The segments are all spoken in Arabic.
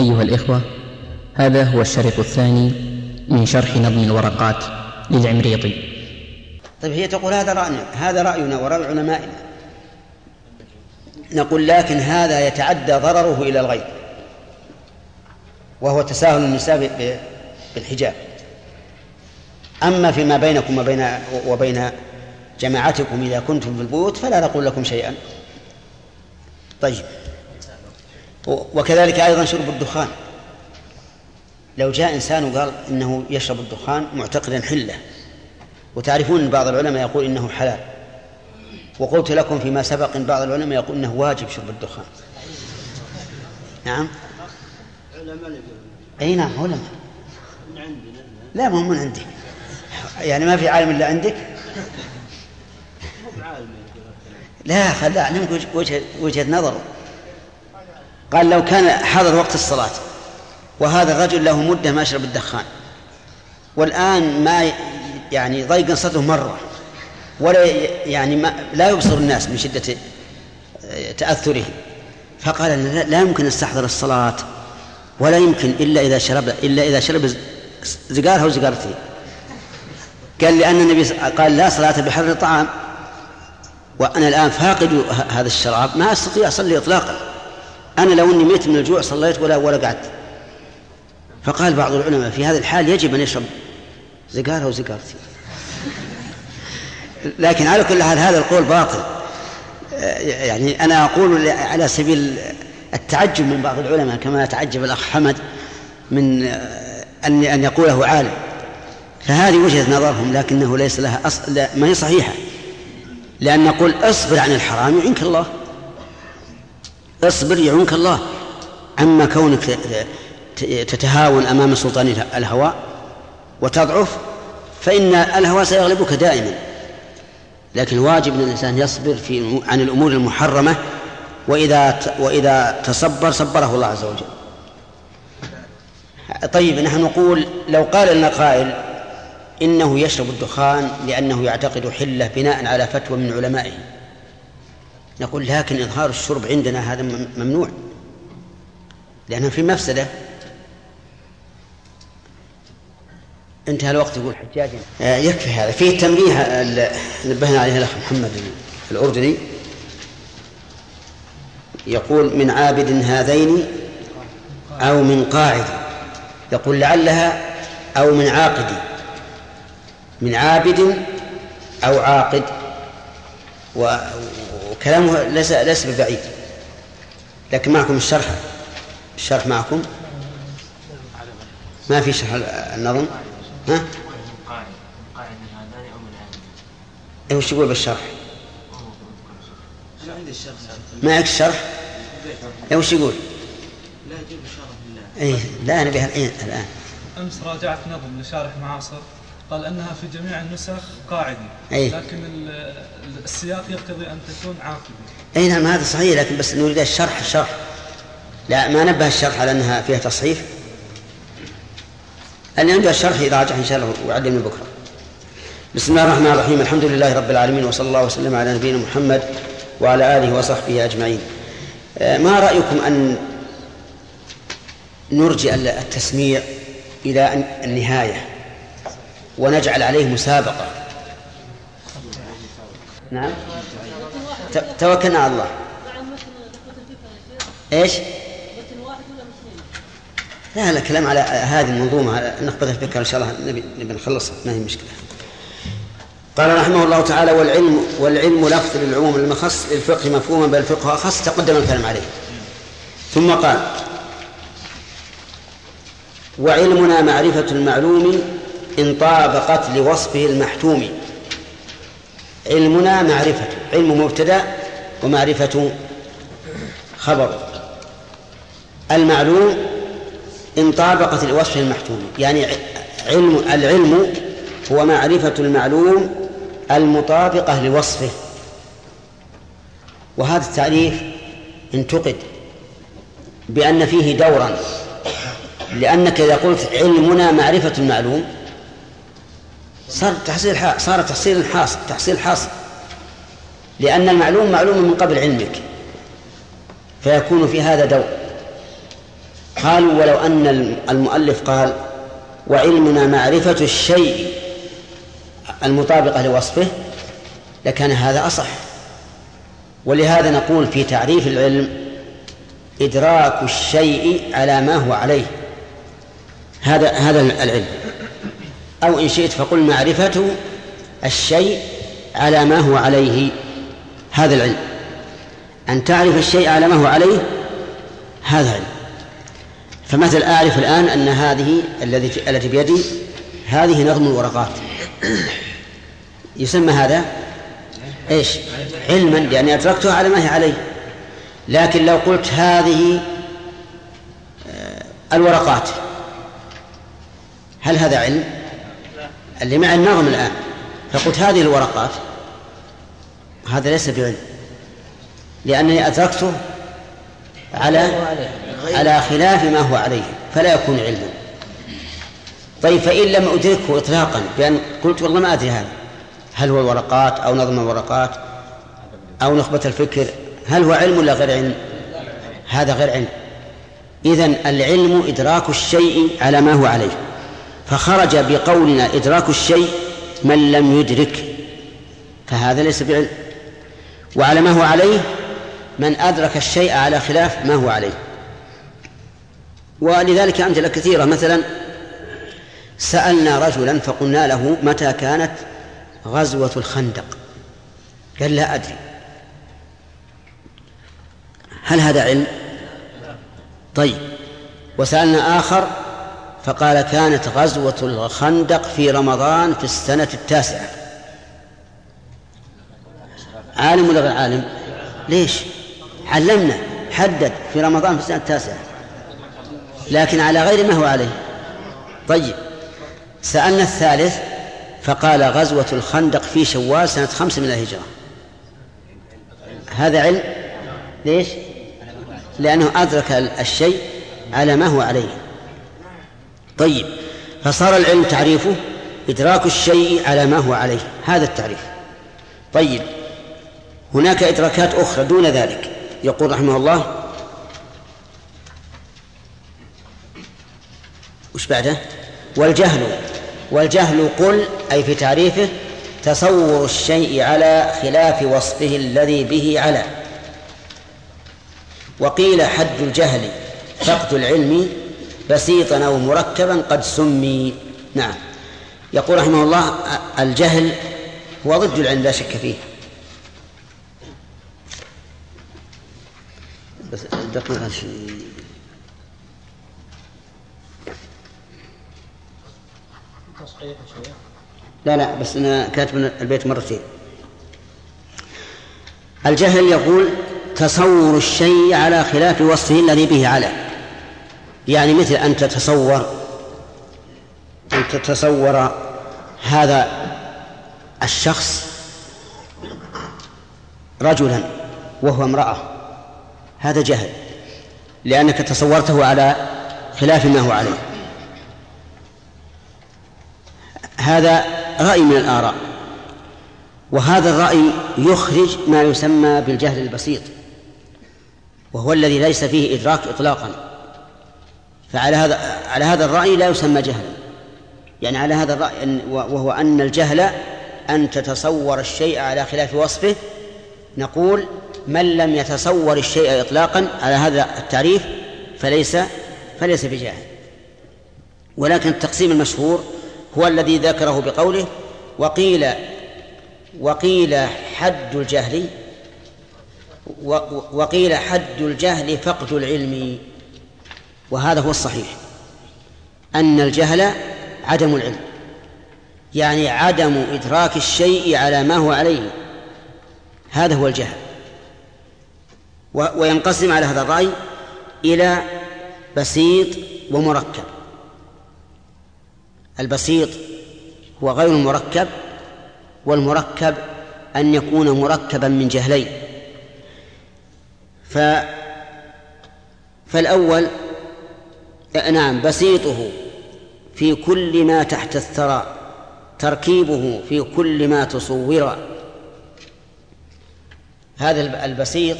أيها الإخوة هذا هو الشريط الثاني من شرح نظم الورقات للعمريطي طيب هي تقول هذا رأينا هذا رأينا ورأي علمائنا. نقول لكن هذا يتعدى ضرره إلى الغير وهو تساهل النساء بالحجاب. أما فيما بينكم وبين وبين جماعتكم إذا كنتم في البيوت فلا نقول لكم شيئا. طيب وكذلك أيضا شرب الدخان. لو جاء إنسان وقال إنه يشرب الدخان معتقدا حلة وتعرفون أن بعض العلماء يقول إنه حلال وقلت لكم فيما سبق إن بعض العلماء يقول إنه واجب شرب الدخان. نعم؟ أي نعم علماء لا ما من عندي. يعني ما في عالم إلا عندك؟ لا خل أعلمك وجهة نظره قال لو كان حضر وقت الصلاة وهذا الرجل له مدة ما يشرب الدخان والآن ما يعني ضيق صدره مرة ولا يعني ما لا يبصر الناس من شدة تأثره. فقال لا يمكن أستحضر الصلاة ولا يمكن إلا إذا شرب إلا إذا شرب زقارها وزقارتين قال لأن النبي قال لا صلاة بحر الطعام وأنا الآن فاقد هذا الشراب ما أستطيع أصلي إطلاقا. أنا لو أني ميت من الجوع صليت ولا ولا قعدت. فقال بعض العلماء في هذه الحال يجب أن يشرب زقارة وزقارتي لكن على كل حال هذا القول باطل. يعني أنا أقول على سبيل التعجب من بعض العلماء كما يتعجب الأخ حمد من أن أن يقوله عالم. فهذه وجهة نظرهم لكنه ليس لها أصل ما هي صحيحة. لأن نقول اصبر عن الحرام يعنك الله. اصبر يعنك الله. أما كونك تتهاون أمام سلطان الهوى وتضعف فإن الهوى سيغلبك دائما. لكن واجب أن الإنسان يصبر في عن الأمور المحرمة وإذا وإذا تصبر صبره الله عز وجل. طيب نحن نقول لو قال لنا قائل إنه يشرب الدخان لأنه يعتقد حلة بناء على فتوى من علمائه. نقول لكن إظهار الشرب عندنا هذا ممنوع. لأنه في مفسدة. انتهى الوقت يقول. حجاج. آه يكفي هذا. فيه تنبيه نبهنا عليه الأخ محمد الأردني. يقول من عابد هذين أو من قاعد. يقول لعلها أو من عاقد. من عابد أو عاقد. وكلامه ليس ليس ببعيد لكن معكم الشرح الشرح معكم ما في شرح النظم ها؟ إيه وش يقول بالشرح؟ ما عندك الشرح؟ إيه وش يقول؟ لا يجيب الشرح بالله إيه لا أنا بها الآن الآن أمس راجعت نظم لشارح معاصر قال أنها في جميع النسخ قاعدي أي. لكن السياق يقتضي أن تكون عاقبي أي نعم هذا صحيح لكن بس نريد الشرح الشرح. لا ما نبه الشرح على أنها فيها تصحيف اللي عنده الشرح يراجع إن شاء الله ويعلمني بكرة. بسم الله الرحمن الرحيم. الحمد لله رب العالمين وصلى الله وسلم على نبينا محمد وعلى آله وصحبه أجمعين. آه، ما رأيكم أن نرجع التسميع إلى النهاية؟ ونجعل عليه مسابقة. نعم. توكلنا على الله. إيش؟ لا لا كلام على هذه المنظومة. نخبط الفكرة إن شاء الله. نبي نبي نخلصها ما هي مشكلة. قال رحمه الله تعالى والعلم والعلم لفظ للعموم المخص للفقه مفهوما بل الفقه أخص. تقدم الكلام عليه. ثم قال وعلمنا معرفة المعلوم إن طابقت لوصفه المحتوم. علمنا معرفة علم مبتدأ ومعرفة خبر. المعلوم إن طابقت لوصفه المحتوم يعني علم العلم هو معرفة المعلوم المطابقة لوصفه. وهذا التعريف انتقد بأن فيه دورا لأنك إذا قلت علمنا معرفة المعلوم صار تحصيل صار تحصيل حاصل تحصيل حاصل. لأن المعلوم معلوم من قبل علمك. فيكون في هذا دور قالوا ولو أن المؤلف قال وعلمنا معرفة الشيء المطابقة لوصفه لكان هذا أصح. ولهذا نقول في تعريف العلم إدراك الشيء على ما هو عليه. هذا هذا العلم. أو إن شئت فقل معرفة الشيء على ما هو عليه. هذا العلم. أن تعرف الشيء على ما هو عليه هذا علم فمثل أعرف الآن أن هذه الذي التي بيدي هذه نظم الورقات. يسمى هذا إيش؟ علما لأني أدركتها على ما هي عليه. لكن لو قلت هذه آه، الورقات هل هذا علم؟ اللي مع النظم الآن. فقلت هذه الورقات هذا ليس بعلم. لأنني أدركته على على خلاف ما هو عليه فلا يكون علما. طيب فإن لم أدركه إطلاقا بأن قلت والله ما أدري هذا. هل هو الورقات أو نظم الورقات أو نخبة الفكر؟ هل هو علم ولا غير علم؟ هذا غير علم. إذن العلم إدراك الشيء على ما هو عليه. فخرج بقولنا إدراك الشيء من لم يدرك. فهذا ليس بعلم. وعلى ما هو عليه من أدرك الشيء على خلاف ما هو عليه. ولذلك أمثلة كثيرة. مثلا سألنا رجلا فقلنا له متى كانت غزوة الخندق؟ قال لا أدري. هل هذا علم؟ طيب. وسألنا آخر فقال كانت غزوة الخندق في رمضان في السنة التاسعة. عالم ولا غير عالم؟ ليش؟ علمنا حدد في رمضان في السنة التاسعة. لكن على غير ما هو عليه. طيب سألنا الثالث فقال غزوة الخندق في شوال سنة خمس من الهجرة. هذا علم؟ ليش؟ لأنه أدرك الشيء على ما هو عليه. طيب فصار العلم تعريفه إدراك الشيء على ما هو عليه هذا التعريف. طيب هناك إدراكات أخرى دون ذلك. يقول رحمه الله وش بعده؟ والجهل والجهل قل أي في تعريفه تصور الشيء على خلاف وصفه الذي به على. وقيل حد الجهل فقد العلم بسيطا أو مركبا قد سمي. نعم. يقول رحمه الله الجهل هو ضد العلم لا شك فيه. بس دقيقة لا لا بس أنا كاتب البيت مرتين. الجهل يقول تصور الشيء على خلاف وصفه الذي به على. يعني مثل أن تتصور أن تتصور هذا الشخص رجلا وهو امرأة. هذا جهل لأنك تصورته على خلاف ما هو عليه. هذا رأي من الآراء وهذا الرأي يخرج ما يسمى بالجهل البسيط وهو الذي ليس فيه إدراك إطلاقا. فعلى هذا على هذا الرأي لا يسمى جهلا يعني على هذا الرأي وهو أن الجهل أن تتصور الشيء على خلاف وصفه. نقول من لم يتصور الشيء إطلاقا على هذا التعريف فليس فليس بجاهل. ولكن التقسيم المشهور هو الذي ذكره بقوله وقيل وقيل حد الجهل وقيل حد الجهل فقد العلم. وهذا هو الصحيح. أن الجهل عدم العلم. يعني عدم إدراك الشيء على ما هو عليه. هذا هو الجهل. وينقسم على هذا الرأي إلى بسيط ومركب. البسيط هو غير المركب والمركب أن يكون مركبا من جهلين. ف فالأول نعم بسيطه في كل ما تحت الثرى تركيبه في كل ما تصور. هذا البسيط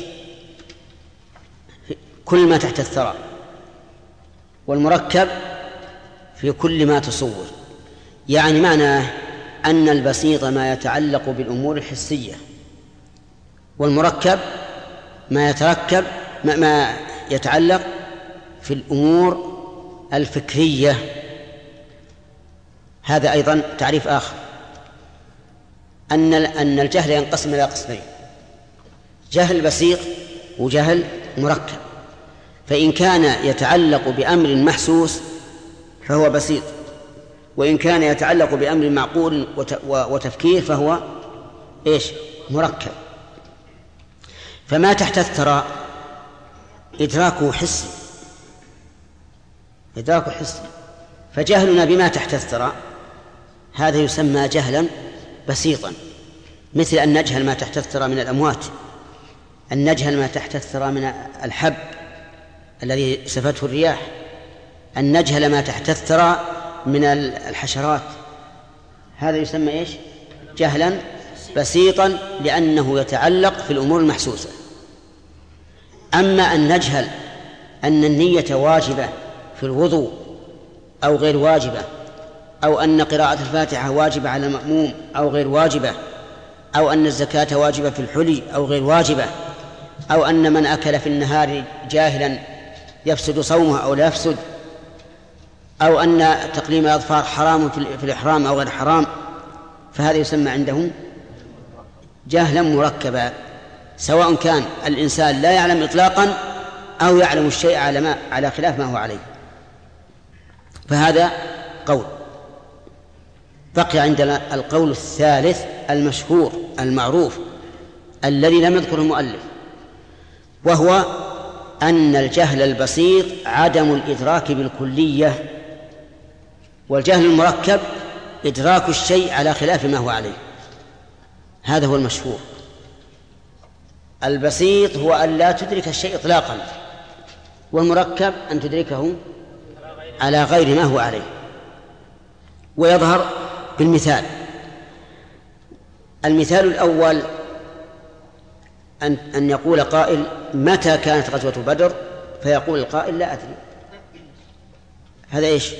كل ما تحت الثرى والمركب في كل ما تصور. يعني معناه أن البسيط ما يتعلق بالأمور الحسية والمركب ما يتركب ما يتعلق في الأمور الفكرية. هذا أيضا تعريف آخر. أن أن الجهل ينقسم إلى قسمين. جهل بسيط وجهل مركب. فإن كان يتعلق بأمر محسوس فهو بسيط. وإن كان يتعلق بأمر معقول وتفكير فهو إيش؟ مركب. فما تحت الثراء؟ إدراكه حسي. إدراكه حسي فجهلنا بما تحت الثراء هذا يسمى جهلا بسيطا. مثل أن نجهل ما تحت الثرى من الأموات. أن نجهل ما تحت الثرى من الحب الذي سفته الرياح. أن نجهل ما تحت الثرى من الحشرات. هذا يسمى إيش؟ جهلا بسيطا لأنه يتعلق في الأمور المحسوسة. أما أن نجهل أن النية واجبة في الوضوء أو غير واجبة أو أن قراءة الفاتحة واجبة على المأموم أو غير واجبة أو أن الزكاة واجبة في الحلي أو غير واجبة أو أن من أكل في النهار جاهلا يفسد صومه أو لا يفسد أو أن تقليم الأظفار حرام في الإحرام أو غير حرام فهذا يسمى عنده جهلا مركبا سواء كان الإنسان لا يعلم إطلاقا أو يعلم الشيء على ما على خلاف ما هو عليه. فهذا قول. بقي عندنا القول الثالث المشهور المعروف الذي لم يذكره المؤلف وهو أن الجهل البسيط عدم الإدراك بالكلية والجهل المركب إدراك الشيء على خلاف ما هو عليه. هذا هو المشهور. البسيط هو أن لا تدرك الشيء إطلاقا والمركب أن تدركه على غير ما هو عليه. ويظهر بالمثال. المثال الأول أن أن يقول قائل متى كانت غزوة بدر؟ فيقول القائل لا أدري. هذا إيش؟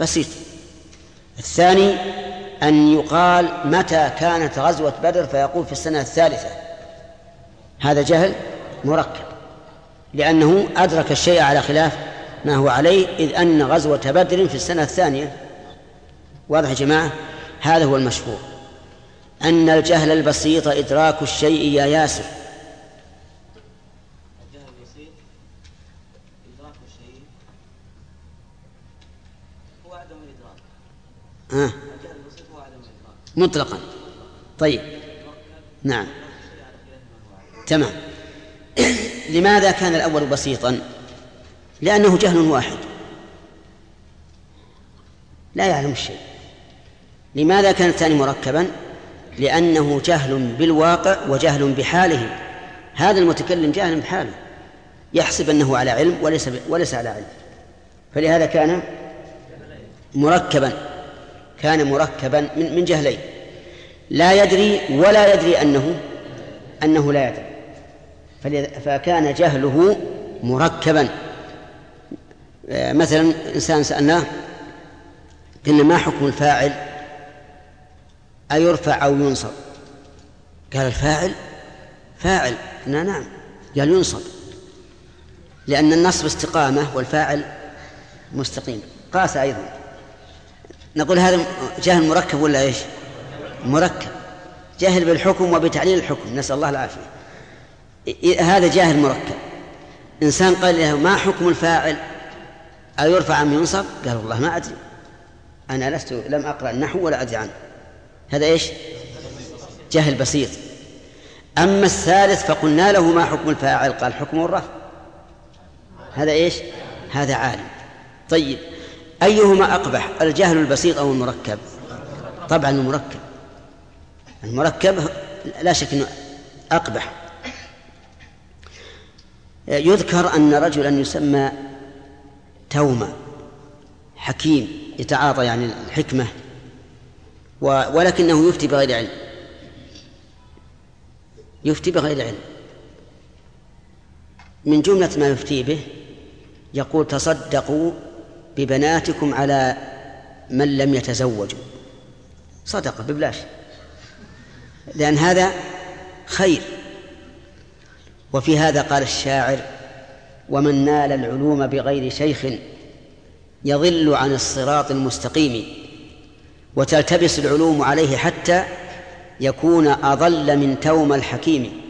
بسيط. الثاني أن يقال متى كانت غزوة بدر؟ فيقول في السنة الثالثة. هذا جهل مركب. لأنه أدرك الشيء على خلاف ما هو عليه إذ أن غزوة بدر في السنة الثانية. واضح يا جماعة؟ هذا هو المشهور. أن الجهل البسيط إدراك الشيء يا ياسر. آه. مطلقا. طيب. نعم. تمام. لماذا كان الأول بسيطا؟ لأنه جهل واحد. لا يعلم الشيء. لماذا كان الثاني مركبا؟ لأنه جهل بالواقع وجهل بحاله. هذا المتكلم جاهل بحاله. يحسب أنه على علم وليس وليس على علم. فلهذا كان مركبا. كان مركبا من من جهلين. لا يدري ولا يدري أنه أنه لا يدري. فكان جهله مركبا. مثلا إنسان سألناه قلنا ما حكم الفاعل؟ أيرفع أو ينصب؟ قال الفاعل فاعل. قلنا نعم. قال ينصب. لأن النصب استقامة والفاعل مستقيم. قاس أيضا. نقول هذا جهل مركب ولا إيش؟ مركب. جهل بالحكم وبتعليل الحكم. نسأل الله العافية. هذا جاهل مركب. إنسان قال له ما حكم الفاعل؟ أيرفع أم ينصب؟ قال والله ما أدري. أنا لست لم أقرأ النحو ولا أدري عنه. هذا إيش؟ جهل بسيط. أما الثالث فقلنا له ما حكم الفاعل؟ قال حكم الرفع. هذا إيش؟ هذا عالم. طيب أيهما أقبح؟ الجهل البسيط أو المركب؟ طبعا المركب. المركب لا شك أنه أقبح. يذكر أن رجلا يسمى توما حكيم يتعاطى يعني الحكمة ولكنه يفتي بغير علم. يفتي بغير علم. من جملة ما يفتي به يقول تصدقوا ببناتكم على من لم يتزوجوا. صدقة ببلاش. لأن هذا خير. وفي هذا قال الشاعر ومن نال العلوم بغير شيخ يضل عن الصراط المستقيم وتلتبس العلوم عليه حتى يكون أضل من توم الحكيم.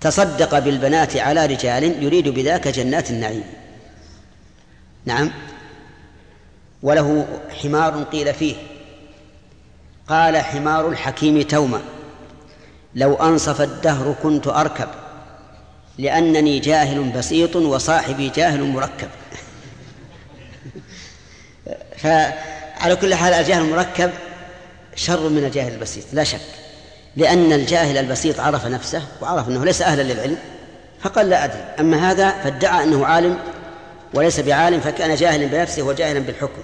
تصدق بالبنات على رجال يريد بذاك جنات النعيم. نعم. وله حمار قيل فيه. قال حمار الحكيم توما لو أنصف الدهر كنت أركب. لأنني جاهل بسيط وصاحبي جاهل مركب. فعلى كل حال الجاهل المركب شر من الجاهل البسيط لا شك. لأن الجاهل البسيط عرف نفسه وعرف أنه ليس أهلا للعلم فقال لا أدري. أما هذا فادعى أنه عالم وليس بعالم فكان جاهلا بنفسه وجاهلا بالحكم.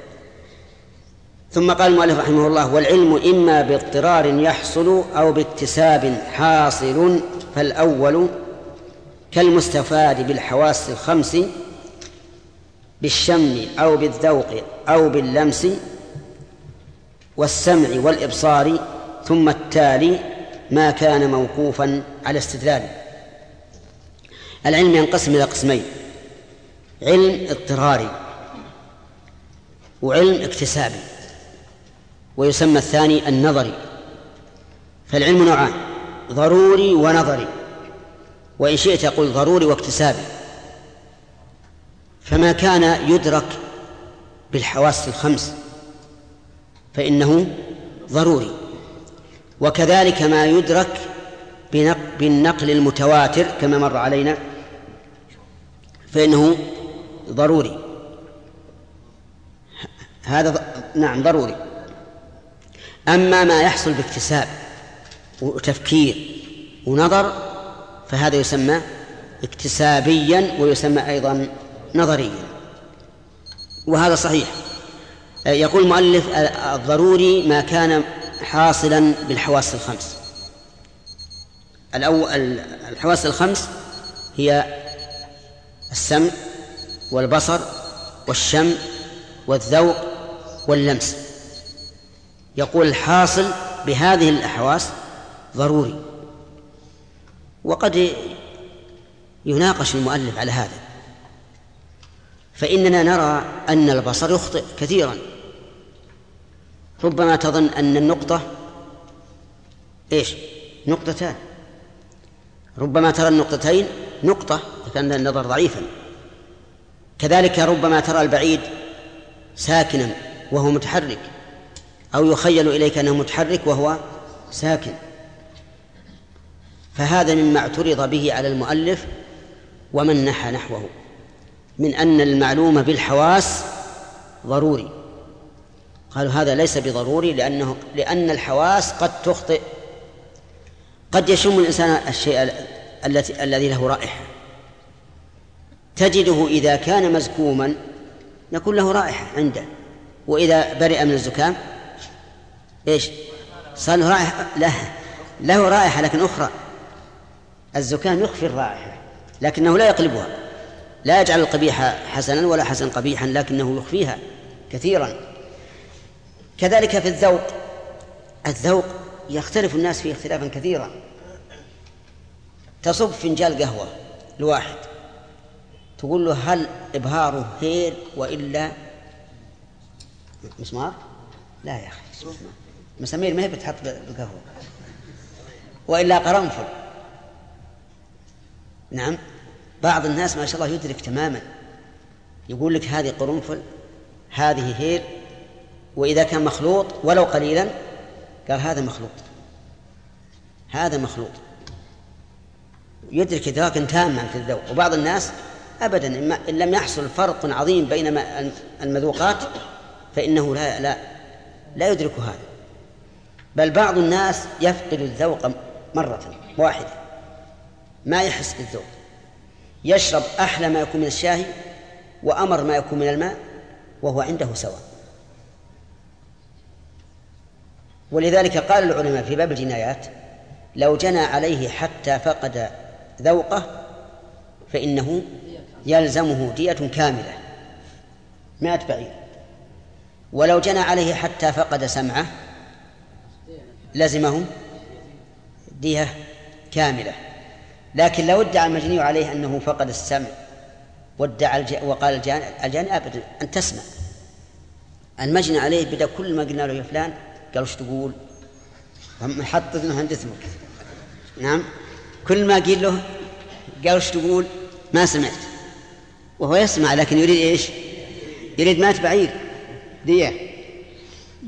ثم قال المؤلف رحمه الله والعلم إما باضطرار يحصل أو باكتساب حاصل فالأول كالمستفاد بالحواس الخمس بالشم أو بالذوق أو باللمس والسمع والإبصار ثم التالي ما كان موقوفا على استدلاله العلم ينقسم إلى قسمين علم اضطراري وعلم اكتسابي ويسمى الثاني النظري. فالعلم نوعان ضروري ونظري. وإن شئت يقول ضروري واكتسابي. فما كان يدرك بالحواس الخمس فإنه ضروري. وكذلك ما يدرك بالنقل المتواتر كما مر علينا فإنه ضروري. هذا نعم ضروري. أما ما يحصل باكتساب وتفكير ونظر فهذا يسمى اكتسابيا ويسمى أيضا نظريا. وهذا صحيح. يقول المؤلف الضروري ما كان حاصلا بالحواس الخمس. الأول الحواس الخمس هي السمع والبصر والشم والذوق واللمس. يقول الحاصل بهذه الأحواس ضروري. وقد يناقش المؤلف على هذا. فإننا نرى أن البصر يخطئ كثيرا. ربما تظن أن النقطة إيش؟ نقطتان. ربما ترى النقطتين نقطة كان النظر ضعيفا. كذلك ربما ترى البعيد ساكنا وهو متحرك أو يخيل إليك أنه متحرك وهو ساكن. فهذا مما اعترض به على المؤلف ومن نحى نحوه من أن المعلوم بالحواس ضروري. قالوا هذا ليس بضروري لأنه لأن الحواس قد تخطئ. قد يشم الإنسان الشيء التي الذي له رائحة. تجده إذا كان مزكوما يكون له رائحة عنده. وإذا برئ من الزكام إيش؟ صار له رائحة له له رائحة لكن أخرى. الزكام يخفي الرائحة لكنه لا يقلبها لا يجعل القبيح حسنا ولا حسن قبيحا لكنه يخفيها كثيرا. كذلك في الذوق الذوق يختلف الناس فيه اختلافا كثيرا. تصب فنجان قهوة لواحد تقول له هل إبهاره هيل وإلا؟ مسمار؟ لا يا أخي مسامير ما هي بتحط بالقهوة. وإلا قرنفل. نعم. بعض الناس ما شاء الله يدرك تماما. يقول لك هذه قرنفل هذه هيل وإذا كان مخلوط ولو قليلا قال هذا مخلوط. هذا مخلوط. يدرك إدراكا تاما في الذوق. وبعض الناس أبدا إن لم يحصل فرق عظيم بين المذوقات فإنه لا لا لا يدرك هذا. بل بعض الناس يفقد الذوق مرة واحدة. ما يحس بالذوق. يشرب أحلى ما يكون من الشاي وأمر ما يكون من الماء وهو عنده سواء. ولذلك قال العلماء في باب الجنايات لو جنى عليه حتى فقد ذوقه فإنه يلزمه دية كاملة مائة بعير. ولو جنى عليه حتى فقد سمعه لزمه دية كاملة. لكن لو ادعى المجني عليه أنه فقد السمع وادعى الج... وقال الجاني, الجاني أبدا أن تسمع المجني عليه بدا كل ما قلنا له يا فلان قال وش تقول؟ حط اذنه عند اذنك نعم كل ما قيل له قال وش تقول؟ ما سمعت وهو يسمع لكن يريد إيش؟ يريد مات بعير دية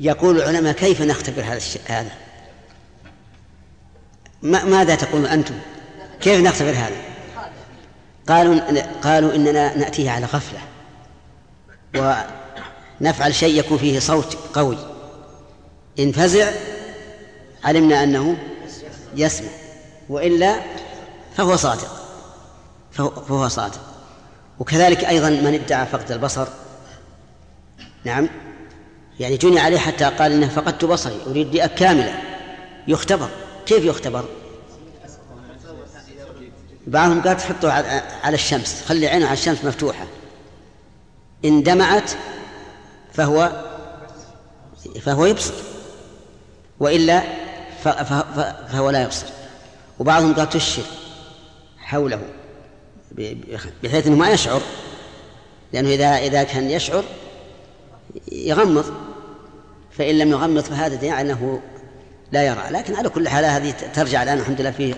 يقول العلماء كيف نختبر هذا الشيء هذا؟ ما ماذا تقول أنتم؟ كيف نختبر هذا؟ قالوا قالوا إننا نأتيه على غفلة. ونفعل شيء يكون فيه صوت قوي. إن فزع علمنا أنه يسمع. وإلا فهو صادق. فهو صادق. وكذلك أيضا من ادعى فقد البصر. نعم. يعني جني عليه حتى قال إنه فقدت بصري أريد دئة كاملة يختبر. كيف يختبر؟ بعضهم قال تحطه على الشمس خلي عينه على الشمس مفتوحة. إن دمعت فهو فهو يبصر. وإلا فهو لا يبصر. وبعضهم قال تشر حوله بحيث إنه ما يشعر لأنه اذا إذا كان يشعر يغمض. فإن لم يغمض فهذا يعني أنه لا يرى. لكن على كل حال هذه ترجع الآن الحمد لله في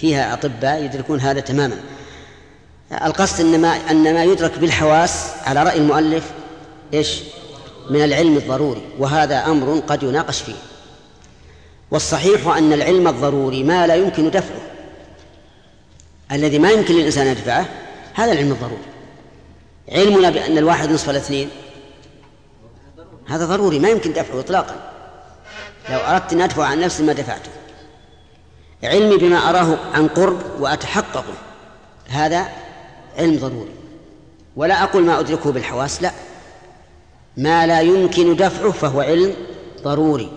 فيها أطباء يدركون هذا تماما. القصد ان ما ان ما يدرك بالحواس على رأي المؤلف إيش؟ من العلم الضروري وهذا أمر قد يناقش فيه. والصحيح أن العلم الضروري ما لا يمكن دفعه. الذي ما يمكن للإنسان أن يدفعه هذا العلم الضروري. علمنا بأن الواحد نصف الاثنين. هذا ضروري ما يمكن دفعه إطلاقا. لو أردت أن أدفع عن نفسي ما دفعته. علمي بما أراه عن قرب وأتحققه هذا علم ضروري. ولا أقول ما أدركه بالحواس لا. ما لا يمكن دفعه فهو علم ضروري.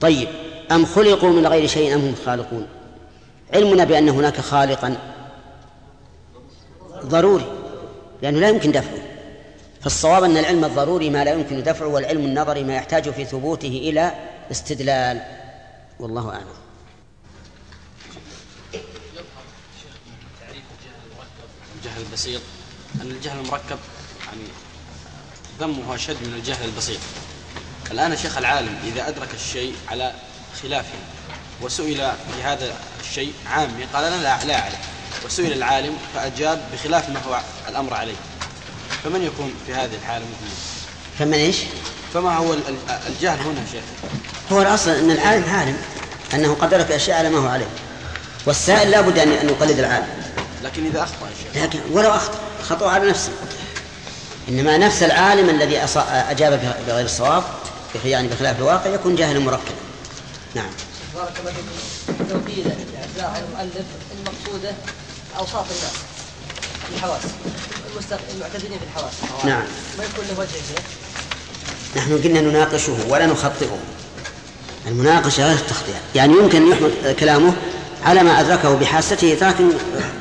طيب أم خلقوا من غير شيء أم هم خالقون؟ علمنا بأن هناك خالقا ضروري لأنه لا يمكن دفعه. فالصواب أن العلم الضروري ما لا يمكن دفعه والعلم النظري ما يحتاج في ثبوته إلى استدلال. والله أعلم. الجهل البسيط. أن الجهل المركب يعني ذمه أشد من الجهل البسيط. الآن شيخ العالم إذا أدرك الشيء على خلافه وسئل في هذا الشيء عامي قال أنا لا, لا أعلم. وسئل العالم فأجاب بخلاف ما هو الأمر عليه. فمن يكون في هذه الحالة مثل فمن إيش؟ فما هو الجهل هنا شيخ؟ هو الأصل أن العالم عالم أنه قد درك أشياء على ما هو عليه. والسائل لا بد أن يقلد العالم. لكن إذا أخطأ الشيخ لكن ولو أخطأ خطأ على نفسه. إنما نفس العالم الذي أجاب بغير الصواب يعني بخلاف الواقع يكون جاهلا مركبا. نعم. بارك الله فيكم. لو قيل المؤلف المقصوده أوصاف الناس الحواس المعتدلين في الحواس. نعم. ما يكون له وجه نحن قلنا نناقشه ولا نخطئه. المناقشة غير التخطئه يعني يمكن ان يحمل كلامه على ما أدركه بحاسته إدراك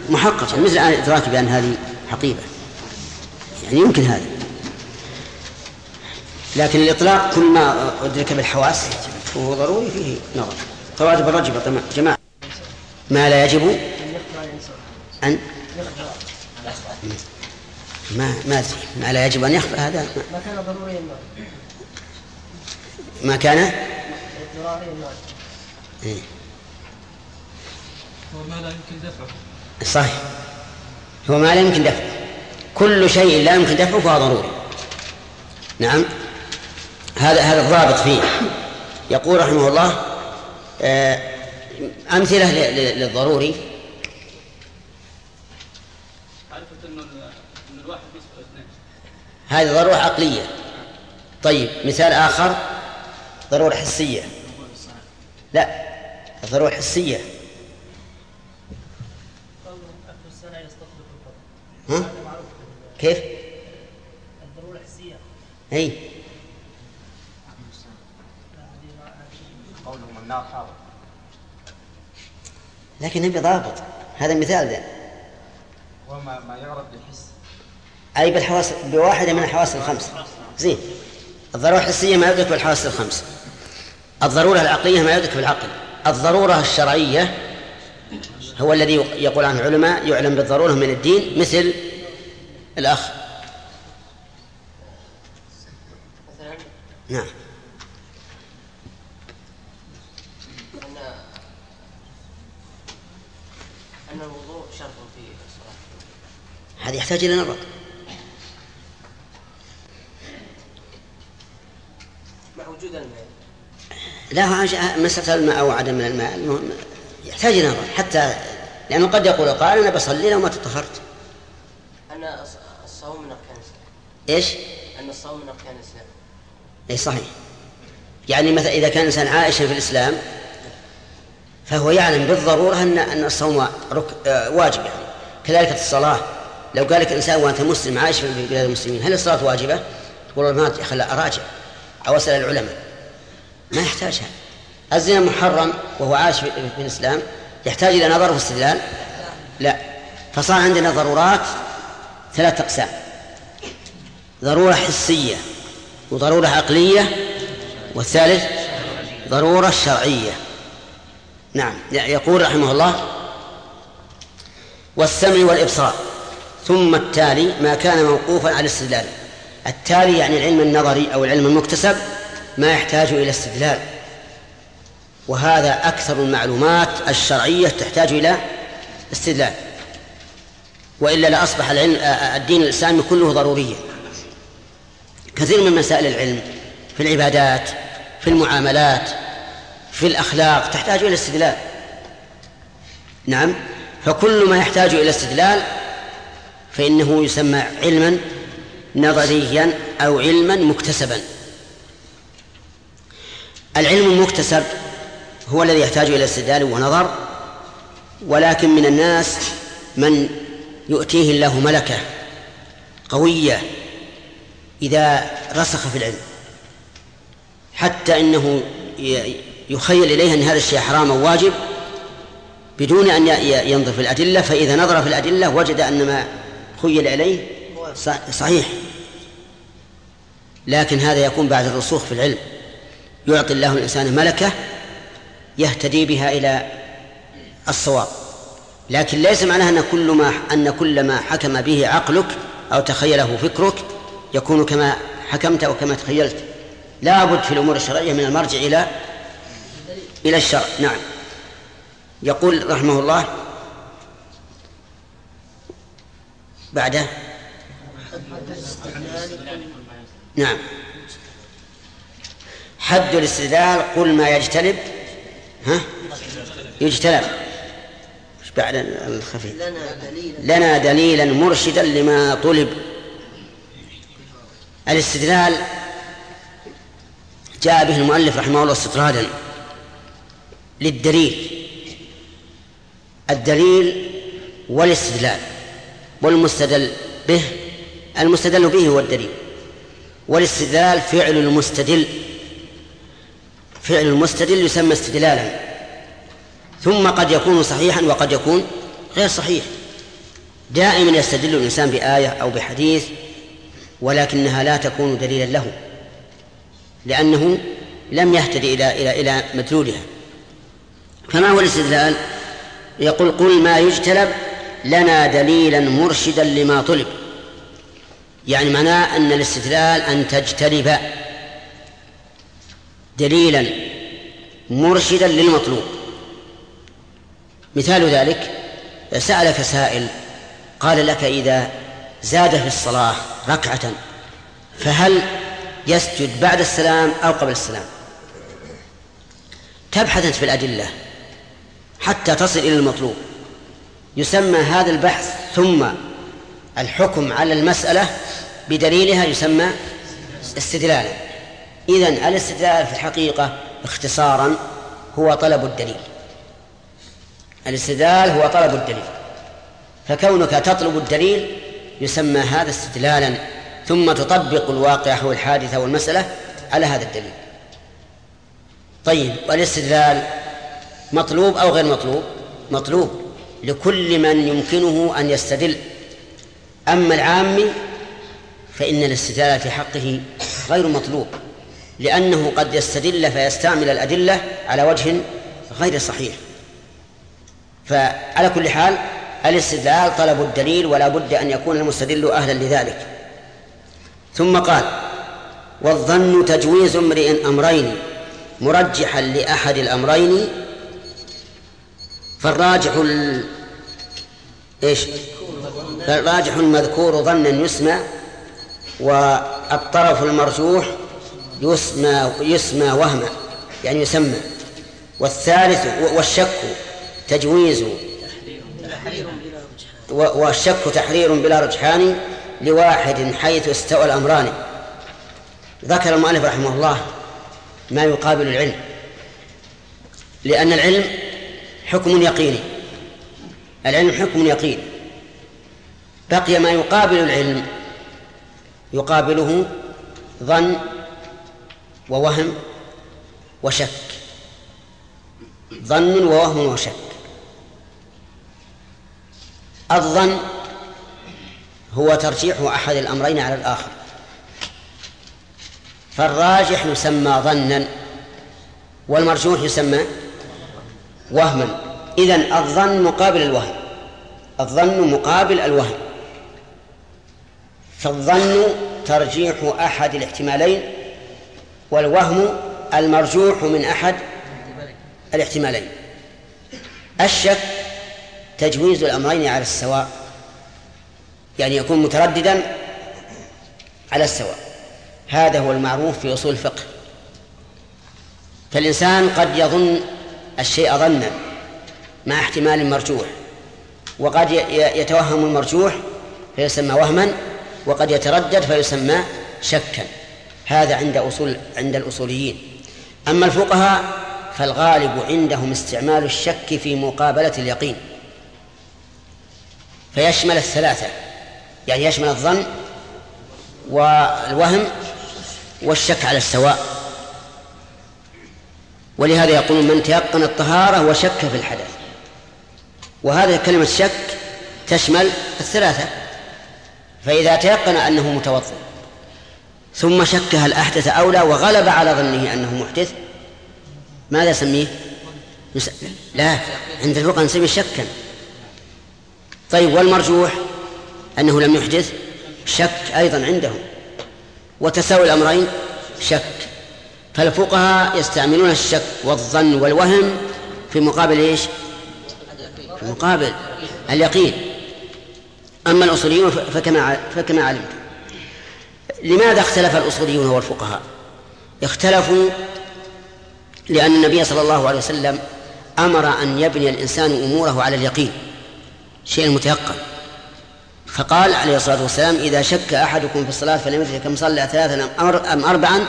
محققا مثل ادراكي بأن هذه حقيبة. يعني يمكن هذا. لكن الإطلاق كل ما أدرك بالحواس وهو ضروري فيه نظر. فواجب الرجب جماعة ما لا يجب أن ما ما ما لا يجب أن يخفى هذا. ما كان ضروريا ما كان؟ إيه؟ هو ما لا يمكن دفعه. صحيح. هو ما لا يمكن دفعه. كل شيء لا يمكن دفعه فهو ضروري. نعم. هذا هذا الضابط فيه. يقول رحمه الله آه، أمثلة للضروري. هذه ضرورة عقلية. طيب مثال آخر. ضرورة حسية. لا ضرورة حسية. ها؟ كيف؟ الضرورة الحسية أي النار حاضر لكن نبي ضابط. هذا مثال ذا وما ما, ما يعرف بالحس أي بالحواس بواحدة من الحواس الخمس. زين. الضرورة الحسية ما يدرك بالحواس الخمس. الضرورة العقلية ما يدرك بالعقل الضرورة الشرعية هو الذي يقول عنه العلماء يعلم بالضرورة من الدين مثل الأخ. نعم. أن أن الوضوء شرط في الصلاة هذا يحتاج إلى نظر. مع وجود الماء. لا مسألة الماء أو عدم الماء. المهم يحتاج إلى نظر. حتى لأنه قد يقول قال أنا بصلي لو ما تطهرت أن الص- الصوم من أركان الإسلام إيش؟ أن الصوم من أركان الإسلام أي صحيح. يعني مثلا إذا كان إنسان عائشا في الإسلام فهو يعلم بالضرورة أن أن الصوم رك... آه، واجب يعني. كذلك الصلاة. لو قال لك إنسان وأنت مسلم عايش في بلاد المسلمين هل الصلاة واجبة؟ تقول ما أراجع أو أسأل العلماء. ما يحتاجها. الزنا محرم وهو عايش في في الإسلام يحتاج إلى نظر واستدلال لا. فصار عندنا ضرورات ثلاث أقسام. ضرورة حسية وضرورة عقلية والثالث ضرورة شرعية. نعم. يقول رحمه الله والسمع والإبصار. ثم التالي ما كان موقوفا على الاستدلال. التالي يعني العلم النظري أو العلم المكتسب ما يحتاج إلى استدلال. وهذا أكثر المعلومات الشرعية تحتاج إلى استدلال. وإلا لأصبح العلم الدين الإسلامي كله ضروريا كثير من مسائل العلم في العبادات في المعاملات في الأخلاق تحتاج إلى استدلال. نعم. فكل ما يحتاج إلى استدلال فإنه يسمى علما نظريا أو علما مكتسبا. العلم المكتسب هو الذي يحتاج إلى استدلال ونظر ولكن من الناس من يؤتيه الله ملكة قوية إذا رسخ في العلم حتى إنه يخيل إليه أن هذا الشيء حرام أو واجب بدون أن ينظر في الأدلة فإذا نظر في الأدلة وجد أن ما خيل إليه صحيح. لكن هذا يكون بعد الرسوخ في العلم. يعطي الله الإنسان ملكة يهتدي بها إلى الصواب. لكن ليس معناه أن كل ما أن كل ما حكم به عقلك أو تخيله فكرك يكون كما حكمت أو كما تخيلت. لا بد في الأمور الشرعية من المرجع إلى إلى الشرع. نعم. يقول رحمه الله بعده. نعم. حد الاستدلال قل ما يجتلب ها؟ يجتلب إيش بعد الخفي؟ لنا دليلا مرشدا لما طلب. الاستدلال جاء به المؤلف رحمه الله استطرادا للدليل. الدليل والاستدلال والمستدل به المستدل به هو الدليل. والاستدلال فعل المستدل فعل المستدل يسمى استدلالا. ثم قد يكون صحيحا وقد يكون غير صحيح. دائما يستدل الإنسان بآية أو بحديث ولكنها لا تكون دليلا له لأنه لم يهتدي إلى إلى إلى مدلولها. فما هو الاستدلال؟ يقول قل ما يجتلب لنا دليلا مرشدا لما طلب. يعني معناه أن الاستدلال أن تجتلب. دليلا مرشدا للمطلوب. مثال ذلك سألك سائل قال لك إذا زاد في الصلاة ركعة فهل يسجد بعد السلام أو قبل السلام؟ تبحث في الأدلة حتى تصل إلى المطلوب. يسمى هذا البحث ثم الحكم على المسألة بدليلها يسمى استدلالا. إذن الاستدلال في الحقيقة اختصارا هو طلب الدليل. الاستدلال هو طلب الدليل. فكونك تطلب الدليل يسمى هذا استدلالا ثم تطبق الواقع أو الحادثة أو المسألة على هذا الدليل. طيب والاستدلال مطلوب أو غير مطلوب؟ مطلوب لكل من يمكنه أن يستدل. أما العامي فإن الاستدلال في حقه غير مطلوب. لأنه قد يستدل فيستعمل الأدلة على وجه غير صحيح. فعلى كل حال الاستدلال طلب الدليل ولا بد أن يكون المستدل أهلا لذلك. ثم قال والظن تجويز امرئ أمرين مرجحا لأحد الأمرين. فالراجح ال... إيش؟ فالراجح المذكور ظنا يسمى والطرف المرجوح يسمى يسمى وهما يعني يسمى. والثالث والشك تجويز. والشك تحرير بلا رجحان لواحد حيث استوى الأمران. ذكر المؤلف رحمه الله ما يقابل العلم لأن العلم حكم يقيني. العلم حكم يقيني بقي ما يقابل العلم يقابله ظن ووهم وشك. ظن ووهم وشك. الظن هو ترجيح أحد الأمرين على الآخر. فالراجح يسمى ظنا والمرجوح يسمى وهما. إذن الظن مقابل الوهم. الظن مقابل الوهم. فالظن ترجيح أحد الاحتمالين والوهم المرجوح من أحد الاحتمالين. الشك تجويز الأمرين على السواء يعني يكون مترددا على السواء. هذا هو المعروف في أصول الفقه. فالإنسان قد يظن الشيء ظنا مع احتمال مرجوح وقد يتوهم المرجوح فيسمى وهما وقد يتردد فيسمى شكا. هذا عند أصول عند الأصوليين. أما الفقهاء فالغالب عندهم استعمال الشك في مقابلة اليقين. فيشمل الثلاثة يعني يشمل الظن والوهم والشك على السواء. ولهذا يقول من تيقن الطهارة وشك في الحدث. وهذه كلمة شك تشمل الثلاثة. فإذا تيقن أنه متوضئ ثم شك هل أحدث أو لا وغلب على ظنه أنه محدث. ماذا سميه؟ لا عند الفقهاء نسميه شكا. طيب والمرجوح أنه لم يحدث شك أيضا عندهم. وتساوي الأمرين شك. فالفقهاء يستعملون الشك والظن والوهم في مقابل إيش؟ في مقابل اليقين. أما الأصوليون فكما فكما علمت. لماذا اختلف الأصوليون والفقهاء؟ اختلفوا لأن النبي صلى الله عليه وسلم أمر أن يبني الإنسان أموره على اليقين شيء متيقن. فقال عليه الصلاة والسلام إذا شك أحدكم في الصلاة فلم كم صلى ثلاثا أم أربعا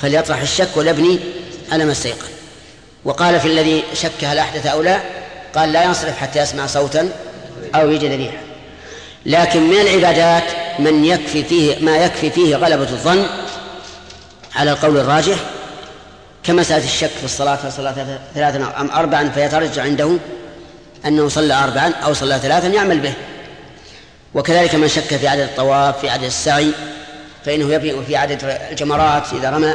فليطرح الشك وليبني على ما استيقن وقال في الذي شك هل أحدث أو لا قال لا ينصرف حتى يسمع صوتا أو يجد ريحا. لكن من العبادات من يكفي فيه ما يكفي فيه غلبة الظن على القول الراجح كمسألة الشك في الصلاة فصلى ثلاثا أم أربعا فيترجع عنده أنه صلى أربعا أو صلى ثلاثا يعمل به. وكذلك من شك في عدد الطواف في عدد السعي فإنه يبني في عدد الجمرات إذا رمى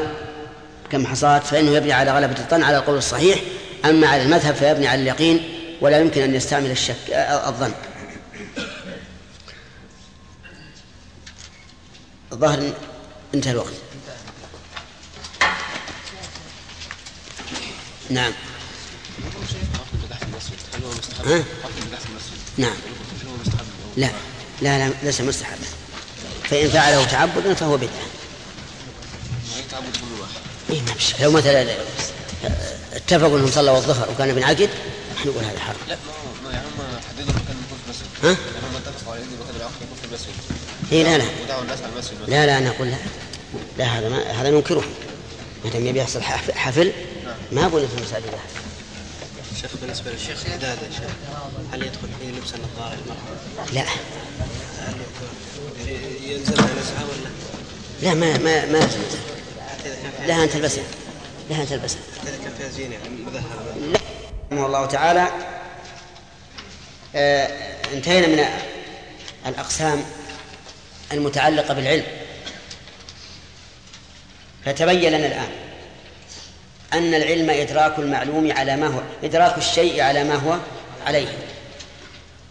كم حصات فإنه يبني على غلبة الظن على القول الصحيح. أما على المذهب فيبني على اليقين ولا يمكن أن يستعمل الشك الظن. الظاهر انتهى الوقت. نعم. ها؟ نعم. لا لا لا ليس مستحبا فإن فعله تعبدا فهو بدعة. إيه ما. لو مثلا اتفقوا أنهم صلوا الظهر وكان ابن عقد نقول هذا حرام. لا ما ما يعني هم حددوا مكان في المسجد ها؟ يعني هم اتفقوا على ان مكان الوقوف في اي لا لا. لا لا نقول لا لا هذا ما هذا ننكره. ما دام يبي يحصل حف- حفل ما بني في المساجد أحد. شيخ بالنسبة للشيخ حداد يا شيخ هل يدخل فيه لبس النظارة المرأة؟ لا. يلزمها نزعها ولا لا؟ ما ما ما إذا كان فيها لها ان تلبسها لها ان تلبسها إذا كان فيها زينة يعني مذهبة لا. رحمه الله تعالى. آه، انتهينا من الأقسام. المتعلقة بالعلم. فتبين لنا الآن أن العلم إدراك المعلوم على ما هو إدراك الشيء على ما هو عليه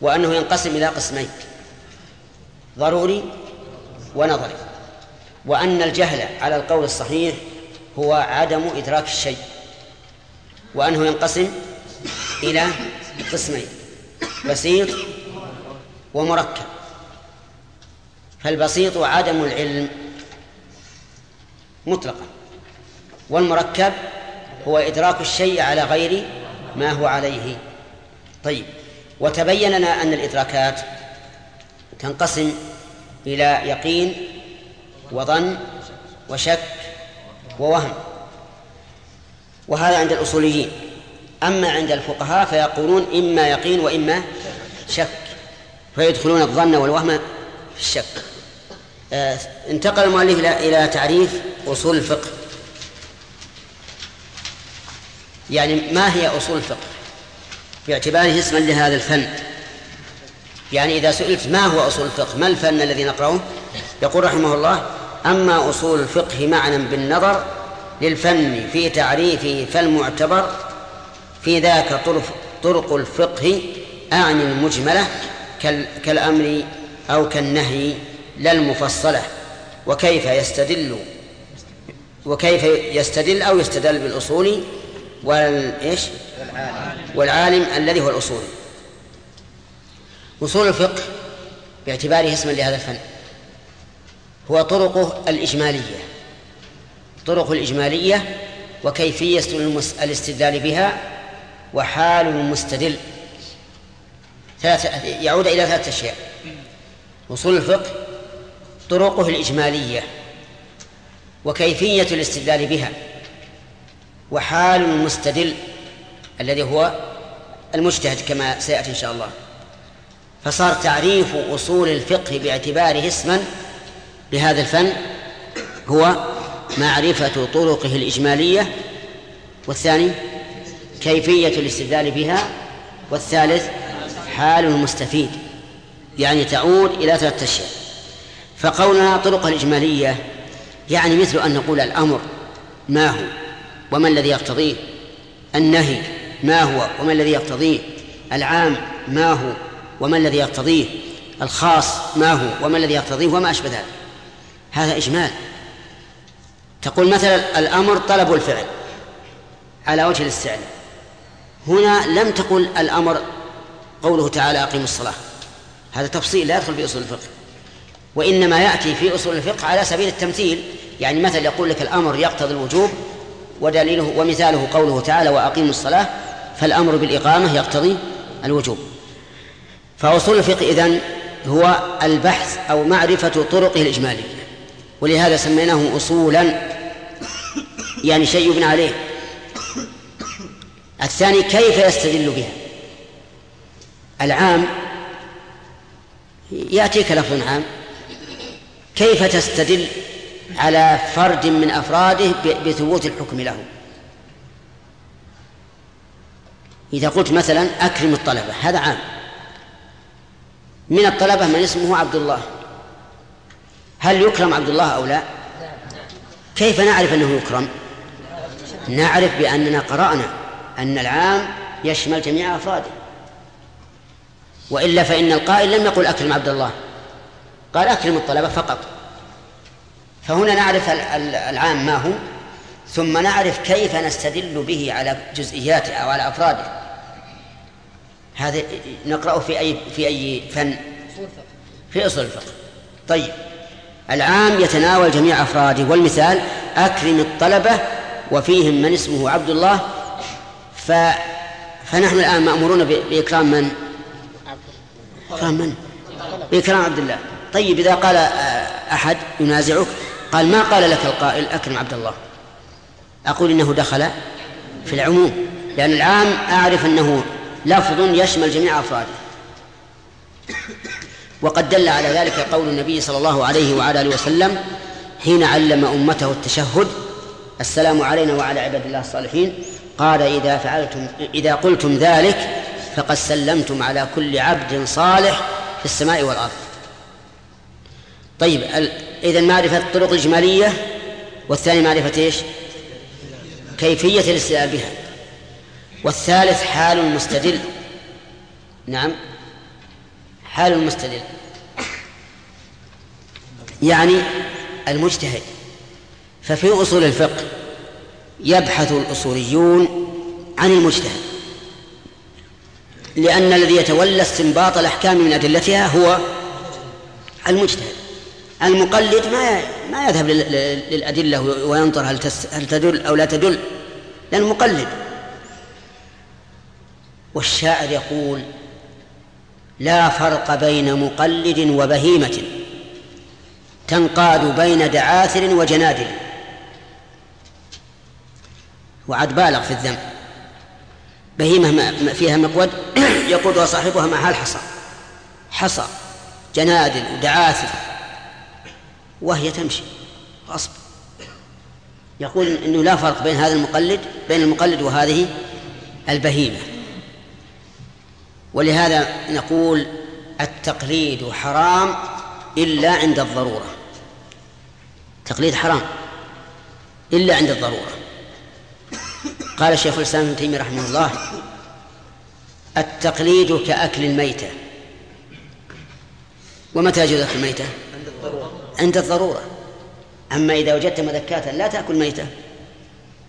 وأنه ينقسم إلى قسمين ضروري ونظري وأن الجهل على القول الصحيح هو عدم إدراك الشيء وأنه ينقسم إلى قسمين بسيط ومركب. فالبسيط عدم العلم مطلقا. والمركب هو إدراك الشيء على غير ما هو عليه. طيب وتبين لنا أن الإدراكات تنقسم إلى يقين وظن وشك ووهم. وهذا عند الأصوليين. أما عند الفقهاء فيقولون إما يقين وإما شك. فيدخلون الظن والوهم في الشك. انتقل المؤلف إلى تعريف أصول الفقه. يعني ما هي أصول الفقه؟ باعتباره اسما لهذا الفن. يعني إذا سئلت ما هو أصول الفقه؟ ما الفن الذي نقرأه؟ يقول رحمه الله أما أصول الفقه معنى بالنظر للفن في تعريفه فالمعتبر في ذاك طرق, طرق الفقه أعني المجملة كالأمر أو كالنهي. لا المفصلة. وكيف يستدل وكيف يستدل أو يستدل بالأصول والإيش والعالم الذي هو الأصول. أصول الفقه باعتباره اسما لهذا الفن. هو طرقه الإجمالية. طرق الإجمالية وكيفية الاستدلال بها وحال المستدل. ثلاثة يعود إلى ثلاثة أشياء. أصول الفقه طرقه الإجمالية وكيفية الاستدلال بها وحال المستدل الذي هو المجتهد كما سيأتي إن شاء الله. فصار تعريف أصول الفقه باعتباره اسما لهذا الفن هو معرفة طرقه الإجمالية والثاني كيفية الاستدلال بها والثالث حال المستفيد يعني تعود إلى ثلاثة أشياء. فقولنا طرقها الإجمالية يعني مثل أن نقول الأمر ما هو وما الذي يقتضيه النهي ما هو وما الذي يقتضيه العام ما هو وما الذي يقتضيه الخاص ما هو وما الذي يقتضيه وما أشبه ذلك. هذا إجمال. تقول مثلا الأمر طلب الفعل على وجه الاستعلاء. هنا لم تقل الأمر قوله تعالى أقيموا الصلاة. هذا تفصيل لا يدخل في أصول الفقه. وإنما يأتي في أصول الفقه على سبيل التمثيل. يعني مثلا يقول لك الأمر يقتضي الوجوب ودليله ومثاله قوله تعالى وأقيموا الصلاة فالأمر بالإقامة يقتضي الوجوب. فأصول الفقه إذن هو البحث أو معرفة طرقه الإجمالية. ولهذا سميناه أصولا يعني شيء يبنى عليه. الثاني كيف يستدل بها؟ العام يأتيك لفظ عام. كيف تستدل على فرد من أفراده بثبوت الحكم له؟ إذا قلت مثلا أكرم الطلبة هذا عام. من الطلبة من اسمه عبد الله. هل يكرم عبد الله أو لا؟ كيف نعرف أنه يكرم؟ نعرف بأننا قرأنا أن العام يشمل جميع أفراده. وإلا فإن القائل لم يقل أكرم عبد الله. قال أكرم الطلبة فقط. فهنا نعرف العام ما هو ثم نعرف كيف نستدل به على جزئياته أو على أفراده. هذا نقرأه في أي في أي فن؟ في أصول الفقه. طيب. العام يتناول جميع أفراده والمثال أكرم الطلبة وفيهم من اسمه عبد الله. ف فنحن الآن مأمورون بإكرام من؟ إكرام من؟ بإكرام عبد الله. طيب إذا قال أحد ينازعك قال ما قال لك القائل؟ أكرم عبد الله. أقول إنه دخل في العموم لأن العام أعرف أنه لفظ يشمل جميع أفراده. وقد دل على ذلك قول النبي صلى الله عليه وعلى آله وسلم حين علم أمته التشهد السلام علينا وعلى عباد الله الصالحين قال إذا فعلتم إذا قلتم ذلك فقد سلمتم على كل عبد صالح في السماء والأرض. طيب إذا معرفة الطرق الإجمالية والثاني معرفة إيش؟ كيفية الاستدلال بها. والثالث حال المستدل نعم. حال المستدل يعني المجتهد. ففي أصول الفقه يبحث الأصوليون عن المجتهد. لأن الذي يتولى استنباط الأحكام من أدلتها هو المجتهد. المقلد ما ما يذهب للأدلة وينظر هل هل تدل أو لا تدل لأنه مقلد. والشاعر يقول لا فرق بين مقلد وبهيمة تنقاد بين دعاثر وجنادل. وعد بالغ في الذنب بهيمة فيها مقود؟ يقودها صاحبها مع الحصى حصى جنادل ودعاثر وهي تمشي. غصب. يقول إنه لا فرق بين هذا المقلد بين المقلد وهذه البهيمة. ولهذا نقول التقليد حرام إلا عند الضرورة. تقليد حرام إلا عند الضرورة. قال شيخ الإسلام ابن تيمية رحمه الله التقليد كأكل الميتة. ومتى يجوز اكل الميتة؟ عند الضرورة. أما إذا وجدت مذكاة لا تأكل ميتة.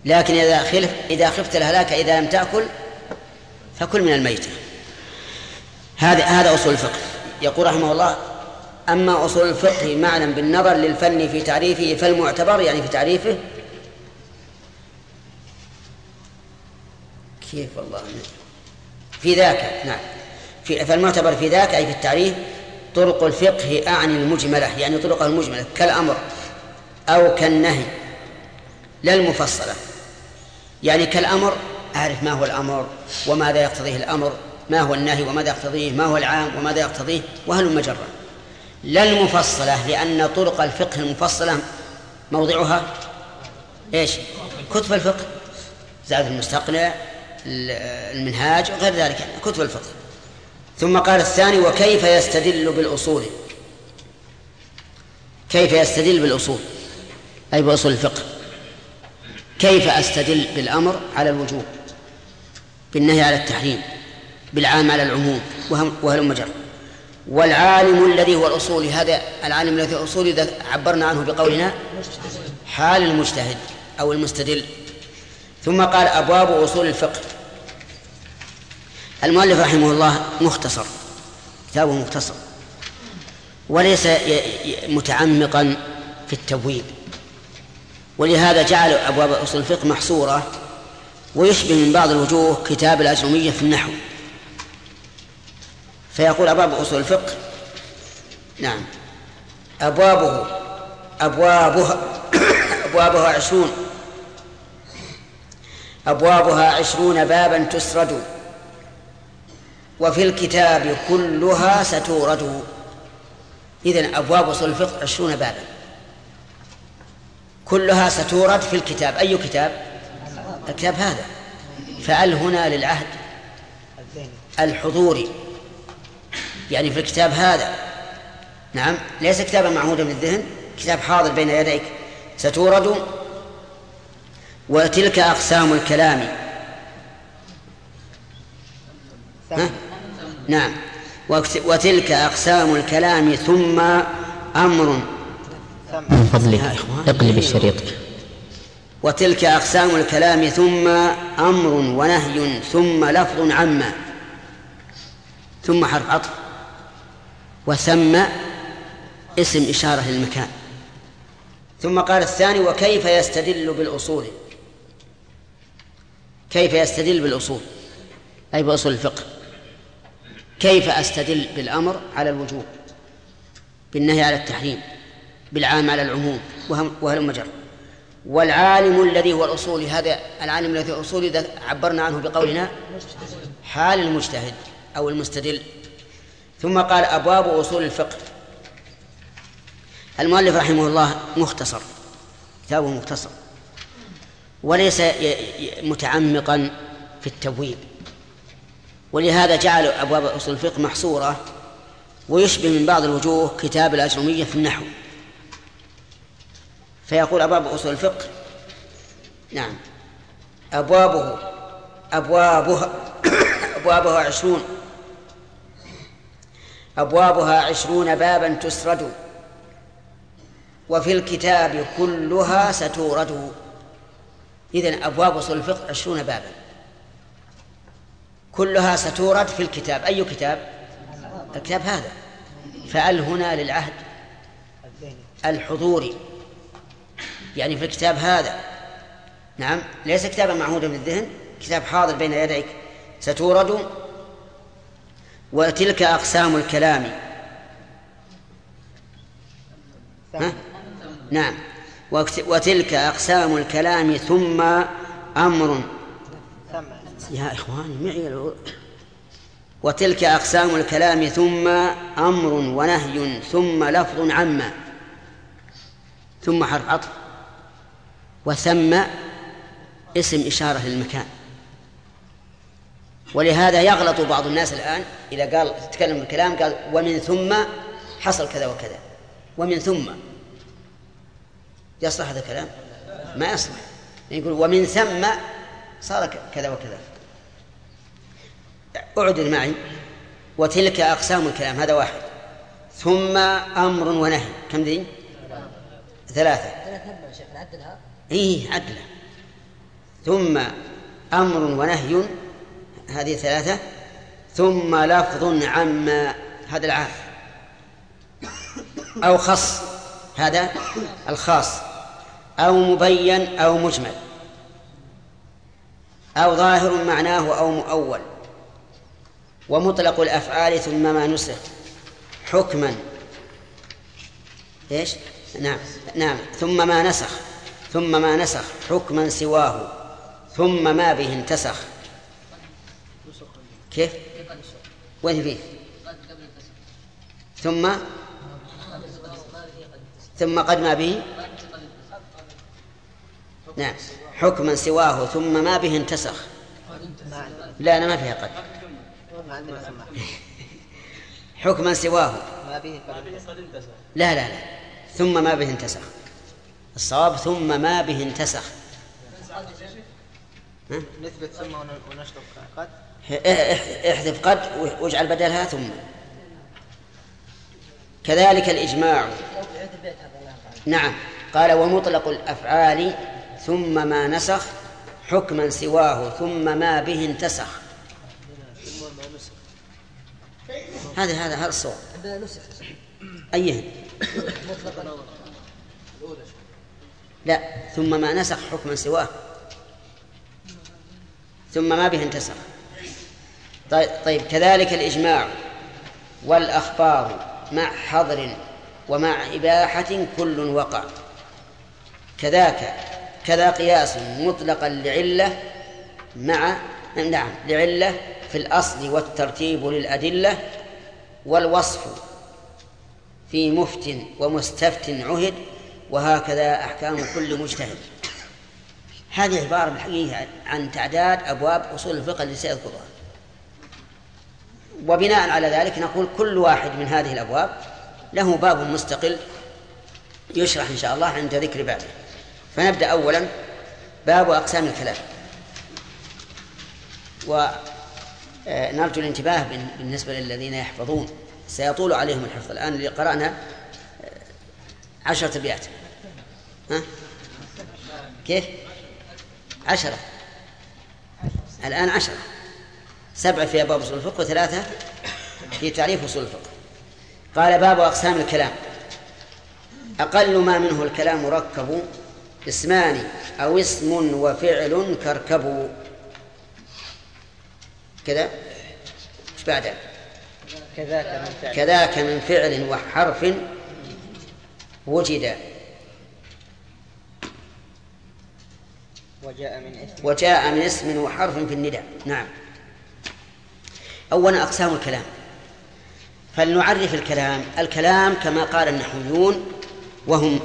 لكن إذا خلف إذا خفت الهلاك إذا لم تأكل فكل من الميتة. هذا هذا أصول الفقه. يقول رحمه الله أما أصول الفقه معنا بالنظر للفن في تعريفه فالمعتبر يعني في تعريفه. كيف والله؟ في ذاك نعم. في فالمعتبر في ذاك أي في التعريف طرق الفقه أعني المجملة يعني طرقها المجملة كالأمر أو كالنهي لا المفصلة. يعني كالأمر أعرف ما هو الأمر وماذا يقتضيه الأمر ما هو النهي وماذا يقتضيه ما هو العام وماذا يقتضيه وهل مجرة لا المفصلة لأن طرق الفقه المفصلة موضعها إيش؟ كتب الفقه زاد المستقنع المنهاج وغير ذلك يعني كتب الفقه. ثم قال الثاني وكيف يستدل بالأصول؟ كيف يستدل بالأصول؟ أي بأصول الفقه. كيف أستدل بالأمر على الوجوب؟ بالنهي على التحريم بالعام على العموم وهل مجر والعالم الذي هو الأصول هذا العالم الذي هو الأصول إذا عبرنا عنه بقولنا حال المجتهد أو المستدل. ثم قال أبواب أصول الفقه. المؤلف رحمه الله مختصر كتابه مختصر وليس متعمقا في التبويب. ولهذا جعل أبواب أصول الفقه محصورة ويشبه من بعض الوجوه كتاب الأجرمية في النحو. فيقول أبواب أصول الفقه نعم أبوابه أبوابها أبوابها عشرون. أبوابها عشرون بابا تسرد. وفي الكتاب كلها ستورد. إذن أبواب أصول الفقه عشرون بابا. كلها ستورد في الكتاب. أي كتاب؟ الكتاب هذا. فأل هنا للعهد الحضوري. يعني في الكتاب هذا. نعم. ليس كتابا معهودا في الذهن. كتاب حاضر بين يديك. ستورد وتلك أقسام الكلام. ها؟ نعم. وتلك أقسام الكلام ثم أمر. من فضلك. اقلب الشريط. وتلك أقسام الكلام ثم أمر ونهي ثم لفظ عما ثم حرف عطف. وثم اسم إشارة للمكان. ثم قال الثاني وكيف يستدل بالأصول؟ كيف يستدل بالأصول؟ أي بأصول الفقه. كيف أستدل بالأمر على الوجوب؟ بالنهي على التحريم بالعام على العموم وهل مجر والعالم الذي هو الأصول هذا العالم الذي هو الأصول إذا عبرنا عنه بقولنا حال المجتهد أو المستدل. ثم قال أبواب أصول الفقه. المؤلف رحمه الله مختصر كتابه مختصر وليس متعمقا في التبويب ولهذا جعل أبواب أصول الفقه محصورة ويشبه من بعض الوجوه كتاب الأجرمية في النحو. فيقول أبواب أصول الفقه نعم أبوابه أبوابها أبوابها عشرون. أبوابها عشرون بابا تسرد. وفي الكتاب كلها ستورد. إذن أبواب أصول الفقه عشرون بابا. كلها ستورد في الكتاب. أي كتاب؟ الكتاب هذا. فأل هنا للعهد الحضوري. يعني في الكتاب هذا. نعم. ليس كتابا معهودا الذهن. كتاب حاضر بين يديك. ستورد وتلك أقسام الكلام. ها؟ نعم. وتلك أقسام الكلام ثم أمر يا إخواني معي وتلك أقسام الكلام ثم أمر ونهي ثم لفظ عما ثم حرف عطف وثم اسم إشارة للمكان. ولهذا يغلط بعض الناس الآن إذا قال تكلم الكلام قال ومن ثم حصل كذا وكذا ومن ثم يصلح هذا الكلام؟ ما يصلح. يقول ومن ثم صار كذا وكذا. اعدل معي وتلك أقسام الكلام هذا واحد. ثم أمر ونهي. كم ذي؟ ثلاثة. ثلاثة شيخ نعدلها إيه عدلها ثم أمر ونهي هذه ثلاثة. ثم لفظ عما هذا العام. أو خص هذا الخاص. أو مبين أو مجمل. أو ظاهر معناه أو مؤول. ومطلق الأفعال ثم ما نسخ. حكما. إيش؟ نعم نعم. ثم ما نسخ ثم ما نسخ. حكما سواه. ثم ما به انتسخ. كيف؟ وين فيه؟ ثم؟ ثم قد ما به؟ نعم. حكما سواه. ثم ما به انتسخ. لا أنا ما فيها قد. حكما سواه. لا لا لا. ثم ما به انتسخ. الصواب ثم ما به انتسخ. نثبت ثم ونشطب قد. احذف قد واجعل بدلها ثم. كذلك الإجماع. نعم. قال ومطلق الأفعال ثم ما نسخ. حكما سواه. ثم ما به انتسخ. هذا هذا هذا الصواب. نسخ أيهن لا ثم ما نسخ حكما سواه. ثم ما به انتسخ. طيب, طيب كذلك الإجماع والأخبار مع حظر ومع إباحة كل وقع. كذاك كذا قياس مطلقا لعلة مع نعم لعلة في الأصل والترتيب للأدلة والوصف في مفت ومستفت عهد وهكذا أحكام كل مجتهد. هذه عبارة بالحقيقة عن تعداد أبواب أصول الفقه اللي سيذكرها وبناء على ذلك نقول كل واحد من هذه الأبواب له باب مستقل يشرح إن شاء الله عند ذكر بابه فنبدأ أولا باب أقسام الكلام. ونرجو الانتباه بالنسبة للذين يحفظون. سيطول عليهم الحفظ. الآن اللي قرأنا عشرة أبيات ها؟ كيف؟ عشرة. الآن عشرة. سبعة في أبواب أصول الفقه وثلاثة في تعريف أصول الفقه. قال باب أقسام الكلام. أقل ما منه الكلام مركب اسمان أو اسم وفعل كركب كذا؟ إيش بعده؟ كذاك من فعل. كذاك من فعل وحرف وجد. وجاء من اسم وجاء من اسم وحرف في النداء. نعم. أولا أقسام الكلام. فلنعرف الكلام. الكلام كما قال النحويون وهم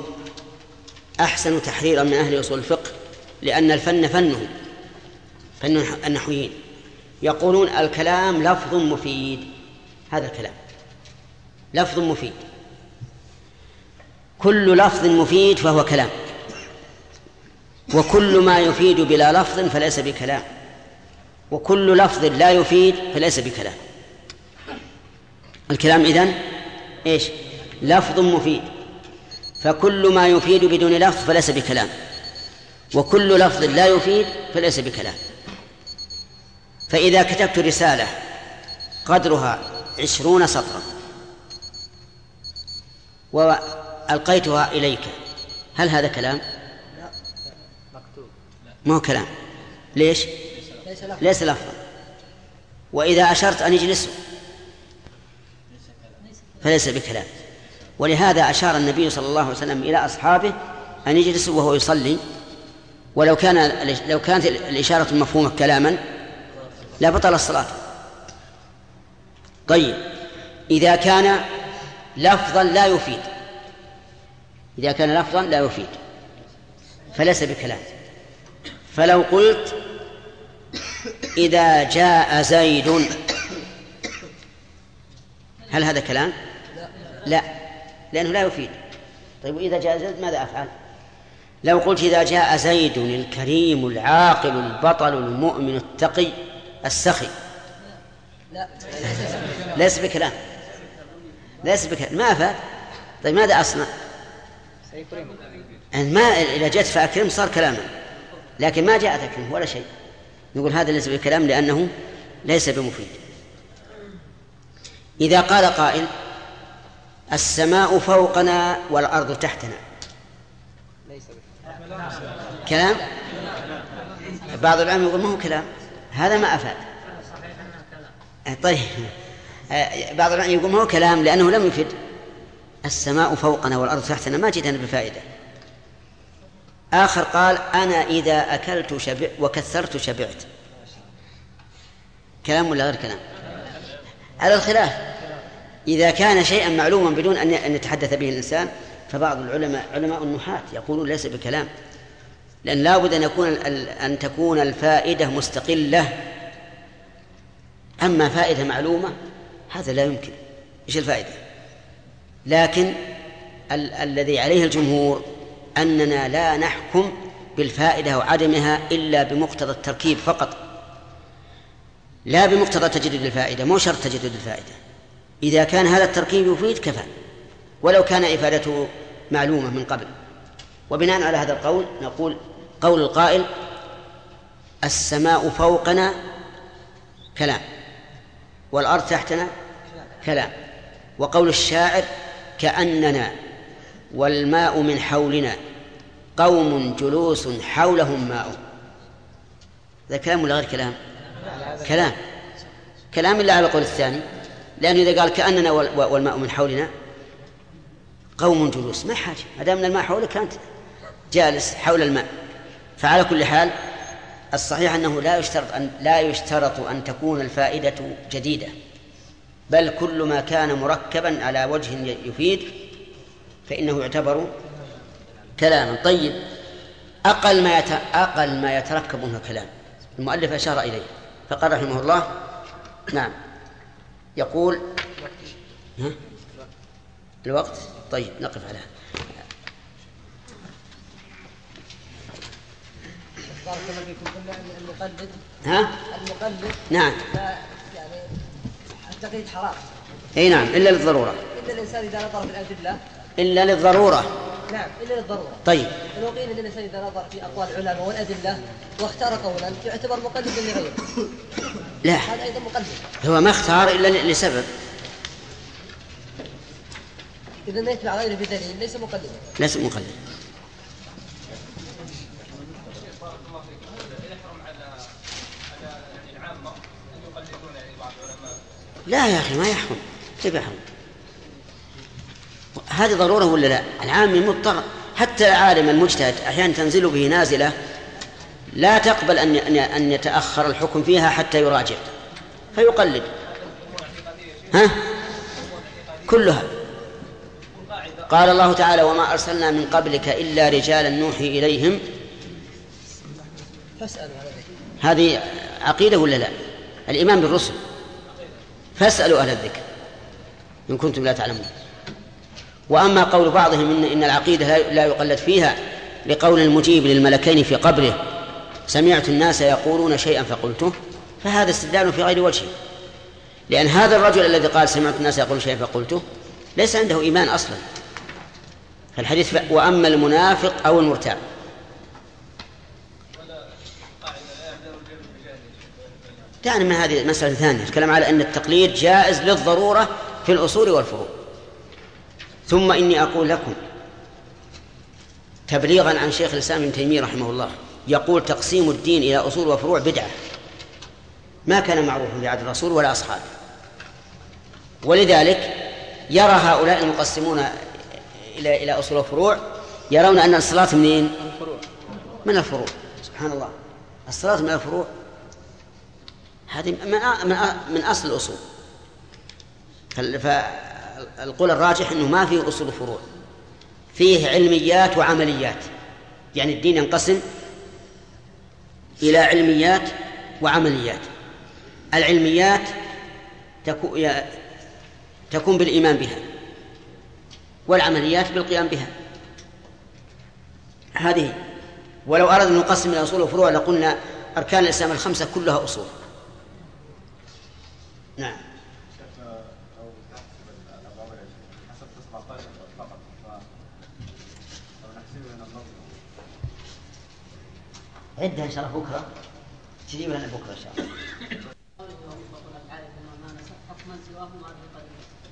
أحسن تحريرا من أهل أصول الفقه لأن الفن فنهم فن النحويين. يقولون الكلام لفظ مفيد. هذا الكلام. لفظ مفيد. كل لفظ مفيد فهو كلام. وكل ما يفيد بلا لفظ فليس بكلام. وكل لفظ لا يفيد فليس بكلام. الكلام إذن إيش؟ لفظ مفيد. فكل ما يفيد بدون لفظ فليس بكلام. وكل لفظ لا يفيد فليس بكلام. فإذا كتبت رسالة قدرها عشرون سطرا وألقيتها إليك هل هذا كلام؟ ما هو كلام ليش؟ ليس لفظ ليس لفظا وإذا أشرت أن يجلسوا فليس بكلام ولهذا أشار النبي صلى الله عليه وسلم إلى أصحابه أن يجلسوا وهو يصلي ولو كان لو كانت الإشارة المفهومة كلاما لا بطل الصلاة طيب إذا كان لفظا لا يفيد إذا كان لفظا لا يفيد فليس بكلام فلو قلت إذا جاء زيد هل هذا كلام؟ لا لأنه لا يفيد طيب وإذا جاء زيد ماذا أفعل؟ لو قلت إذا جاء زيد الكريم العاقل البطل المؤمن التقي السخي. لا ليس بكلام. ليس بكلام ما أفاد طيب ماذا أصنع؟ يعني ما إذا جاءت فأكرم صار كلاما. لكن ما جاءت أكرم ولا شيء. نقول هذا ليس بكلام لأنه ليس بمفيد. إذا قال قائل السماء فوقنا والأرض تحتنا. كلام؟ بعض العلماء يقول ما هو كلام. هذا ما أفاد. طيب. آه، بعض العلماء يقول ما هو كلام؟ لأنه لم يفد. السماء فوقنا والأرض تحتنا ما جئتنا بفائدة آخر قال أنا إذا أكلت شبع وكثرت شبعت. كلام ولا غير كلام؟ على الخلاف. إذا كان شيئا معلوما بدون أن يتحدث به الإنسان فبعض العلماء علماء النحاة يقولون ليس بكلام. لأن لابد أن يكون أن تكون الفائدة مستقلة. أما فائدة معلومة هذا لا يمكن. إيش الفائدة؟ لكن ال- الذي عليه الجمهور أننا لا نحكم بالفائدة وعدمها إلا بمقتضى التركيب فقط. لا بمقتضى تجدد الفائدة مو شرط تجدد الفائدة. إذا كان هذا التركيب يفيد كفى. ولو كان إفادته معلومة من قبل. وبناء على هذا القول نقول قول القائل السماء فوقنا كلام والأرض تحتنا كلام وقول الشاعر كأننا والماء من حولنا قوم جلوس حولهم ماء هذا كلام ولا غير كلام؟ كلام كلام إلا على القول الثاني لأنه إذا قال كأننا وال- والماء من حولنا قوم جلوس ما حاجة ما دام الماء حولك أنت جالس حول الماء فعلى كل حال الصحيح أنه لا يشترط أن لا يشترط أن تكون الفائدة جديدة بل كل ما كان مركبا على وجه يفيد فإنه يعتبر كلاما طيب أقل ما. أقل ما يتركب منه كلام المؤلف أشار إليه فقال رحمه الله نعم يقول ها؟ الوقت طيب نقف على هذا. بارك الله فيكم. قلنا المقلد. ها؟ المقلد. نعم. لا يعني التقليد حرام. إي نعم إلا للضرورة. إلا الإنسان إذا نظر في الأدلة. إلا للضرورة. نعم إلا للضرورة. طيب. ولو قيل إن الإنسان إذا نظر في أقوال العلماء والأدلة واختار قولا يعتبر مقلدا لغيره. لا. هذا أيضا مقلد. هو ما اختار إلا لسبب. اذا ما يتبع غيره بدليل ليس مقلدا ليس مقلد. لا يا أخي ما يحرم كيف يحرم هذه ضرورة ولا لا؟ العامي مضطر حتى العالم المجتهد أحيانا تنزل به نازلة لا تقبل أن ان أن يتأخر الحكم فيها حتى يراجع. فيقلد. ها؟ كلها. قال الله تعالى وما أرسلنا من قبلك إلا رجالا نوحي إليهم. هذه عقيدة ولا لا؟ الإيمان بالرسل. فاسألوا أهل الذكر إن كنتم لا تعلمون. وأما قول بعضهم إن, إن العقيدة لا- يقلد فيها لقول المجيب للملكين في قبره سمعت الناس يقولون شيئا فقلته فهذا استدلال في غير وجه. لأن هذا الرجل الذي قال سمعت الناس يقولون شيئا فقلته ليس عنده إيمان أصلا. الحديث وأما المنافق أو المرتاب. دعنا من هذه مسألة ثانية نتكلم على أن التقليد جائز للضرورة في الأصول والفروع. ثم إني أقول لكم تبليغا عن شيخ الإسلام ابن تيمية رحمه الله يقول تقسيم الدين إلى أصول وفروع بدعة. ما كان معروفا في عهد الرسول ولا أصحابه. ولذلك يرى هؤلاء المقسمون إلى إلى أصول وفروع يرون أن الصلاة منين؟ من الفروع. سبحان الله. الصلاة من الفروع. هذه من من من أصل الأصول. فالقول الراجح أنه ما فيه أصول فروع. فيه علميات وعمليات. يعني الدين ينقسم إلى علميات وعمليات. العلميات تكون بالإيمان بها. والعمليات بالقيام بها. هذه. ولو أردنا أن نقسم إلى أصول وفروع لقلنا أركان الإسلام الخمسة كلها أصول. نعم. عدها إن شاء الله بكرة. تجيب لنا بكره إن شاء الله؟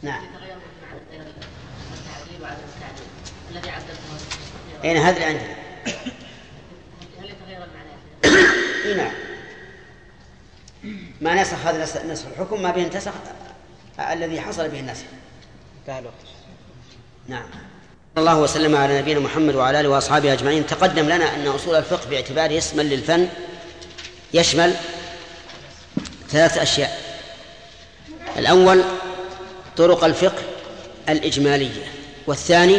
نعم. الذي اين هذا اللي عندنا؟ هل يتغير المعنى؟ إي نعم. ما نسخ هذا نسخ الحكم ما به انتسخ الذي حصل به النسخ. انتهى الوقت. نعم. الله وسلم على نبينا محمد وعلى آله وأصحابه أجمعين. تقدم لنا أن أصول الفقه باعتباره اسما للفن يشمل ثلاث أشياء. الأول طرق الفقه الإجمالية. والثاني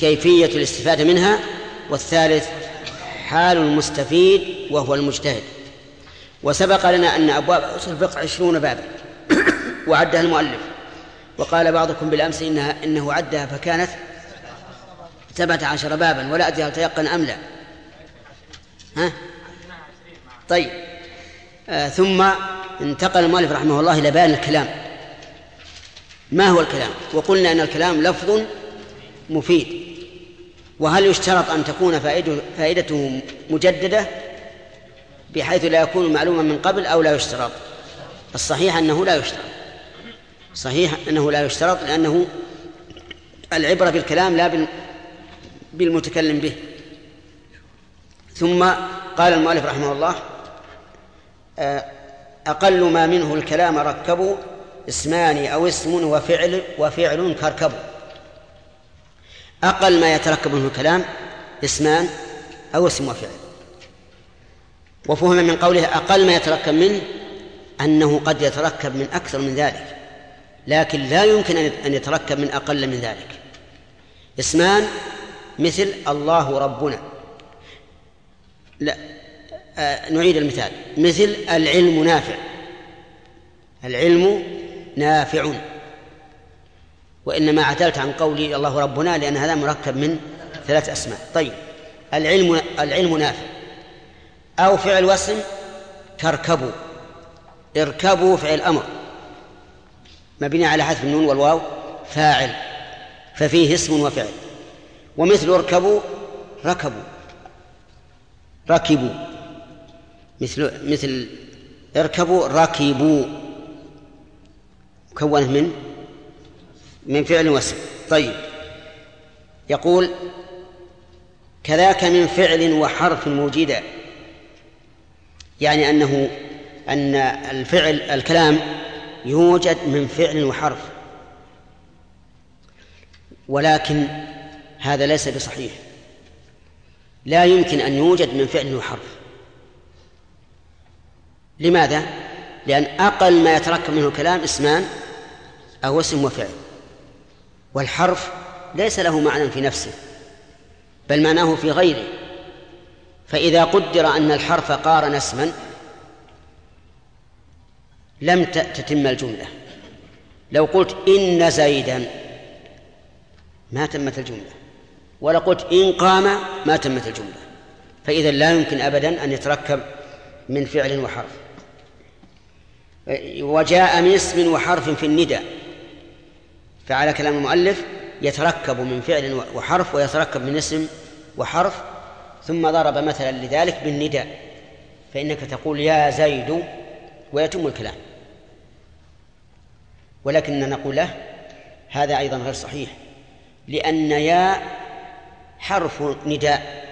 كيفية الاستفادة منها. والثالث حال المستفيد وهو المجتهد. وسبق لنا أن أبواب اصول الفقه عشرون بابا. وعدها المؤلف. وقال بعضكم بالأمس انها إنه عدها فكانت سبعة عشر بابا. ولا أدري هل تيقن أم لا. ها؟ طيب. آه ثم انتقل المؤلف رحمه الله إلى بيان الكلام. ما هو الكلام؟ وقلنا أن الكلام لفظ مفيد. وهل يشترط أن تكون فائدته مجددة؟ بحيث لا يكون معلوما من قبل أو لا يشترط. الصحيح أنه لا يشترط. صحيح أنه لا يشترط لأنه العبرة بالكلام لا بالمتكلم به. ثم قال المؤلف رحمه الله آه، أقل ما منه الكلام ركبوا اسمان أو اسم وفعل وفعل كركبوا. أقل ما يتركب منه الكلام اسمان أو اسم وفعل. وفهم من قوله أقل ما يتركب منه أنه قد يتركب من أكثر من ذلك لكن لا يمكن أن يتركب من أقل من ذلك. اسمان مثل الله ربنا. لا آه نعيد المثال. مثل العلم نافع. العلم نافع. وإنما عدلت عن قولي الله ربنا لأن هذا مركب من ثلاث أسماء. طيب العلم العلم نافع. أو فعل واسم تركبوا. اركبوا فعل أمر. مبني على حذف النون والواو فاعل ففيه اسم وفعل. ومثل اركبوا ركبوا ركبوا. مثل مثل اركبوا ركبوا. مكونة من من فعل واسم طيب. يقول كذاك من فعل وحرف موجدا يعني أنه أن الفعل الكلام يوجد من فعل وحرف. ولكن هذا ليس بصحيح. لا يمكن أن يوجد من فعل وحرف. لماذا؟ لأن أقل ما يتركب منه الكلام اسمان أو اسم وفعل. والحرف ليس له معنى في نفسه بل معناه في غيره. فإذا قدر أن الحرف قارن اسما لم تتم الجملة. لو قلت إن زيدا ما تمت الجملة. ولقلت إن قام ما تمت الجملة. فإذا لا يمكن أبدا أن يتركب من فعل وحرف. وجاء من اسم وحرف في الندى فعلى كلام المؤلف يتركب من فعل وحرف ويتركب من اسم وحرف ثم ضرب مثلا لذلك بالنداء فإنك تقول يا زيد ويتم الكلام. ولكننا نقول له هذا أيضا غير صحيح لأن يا حرف نداء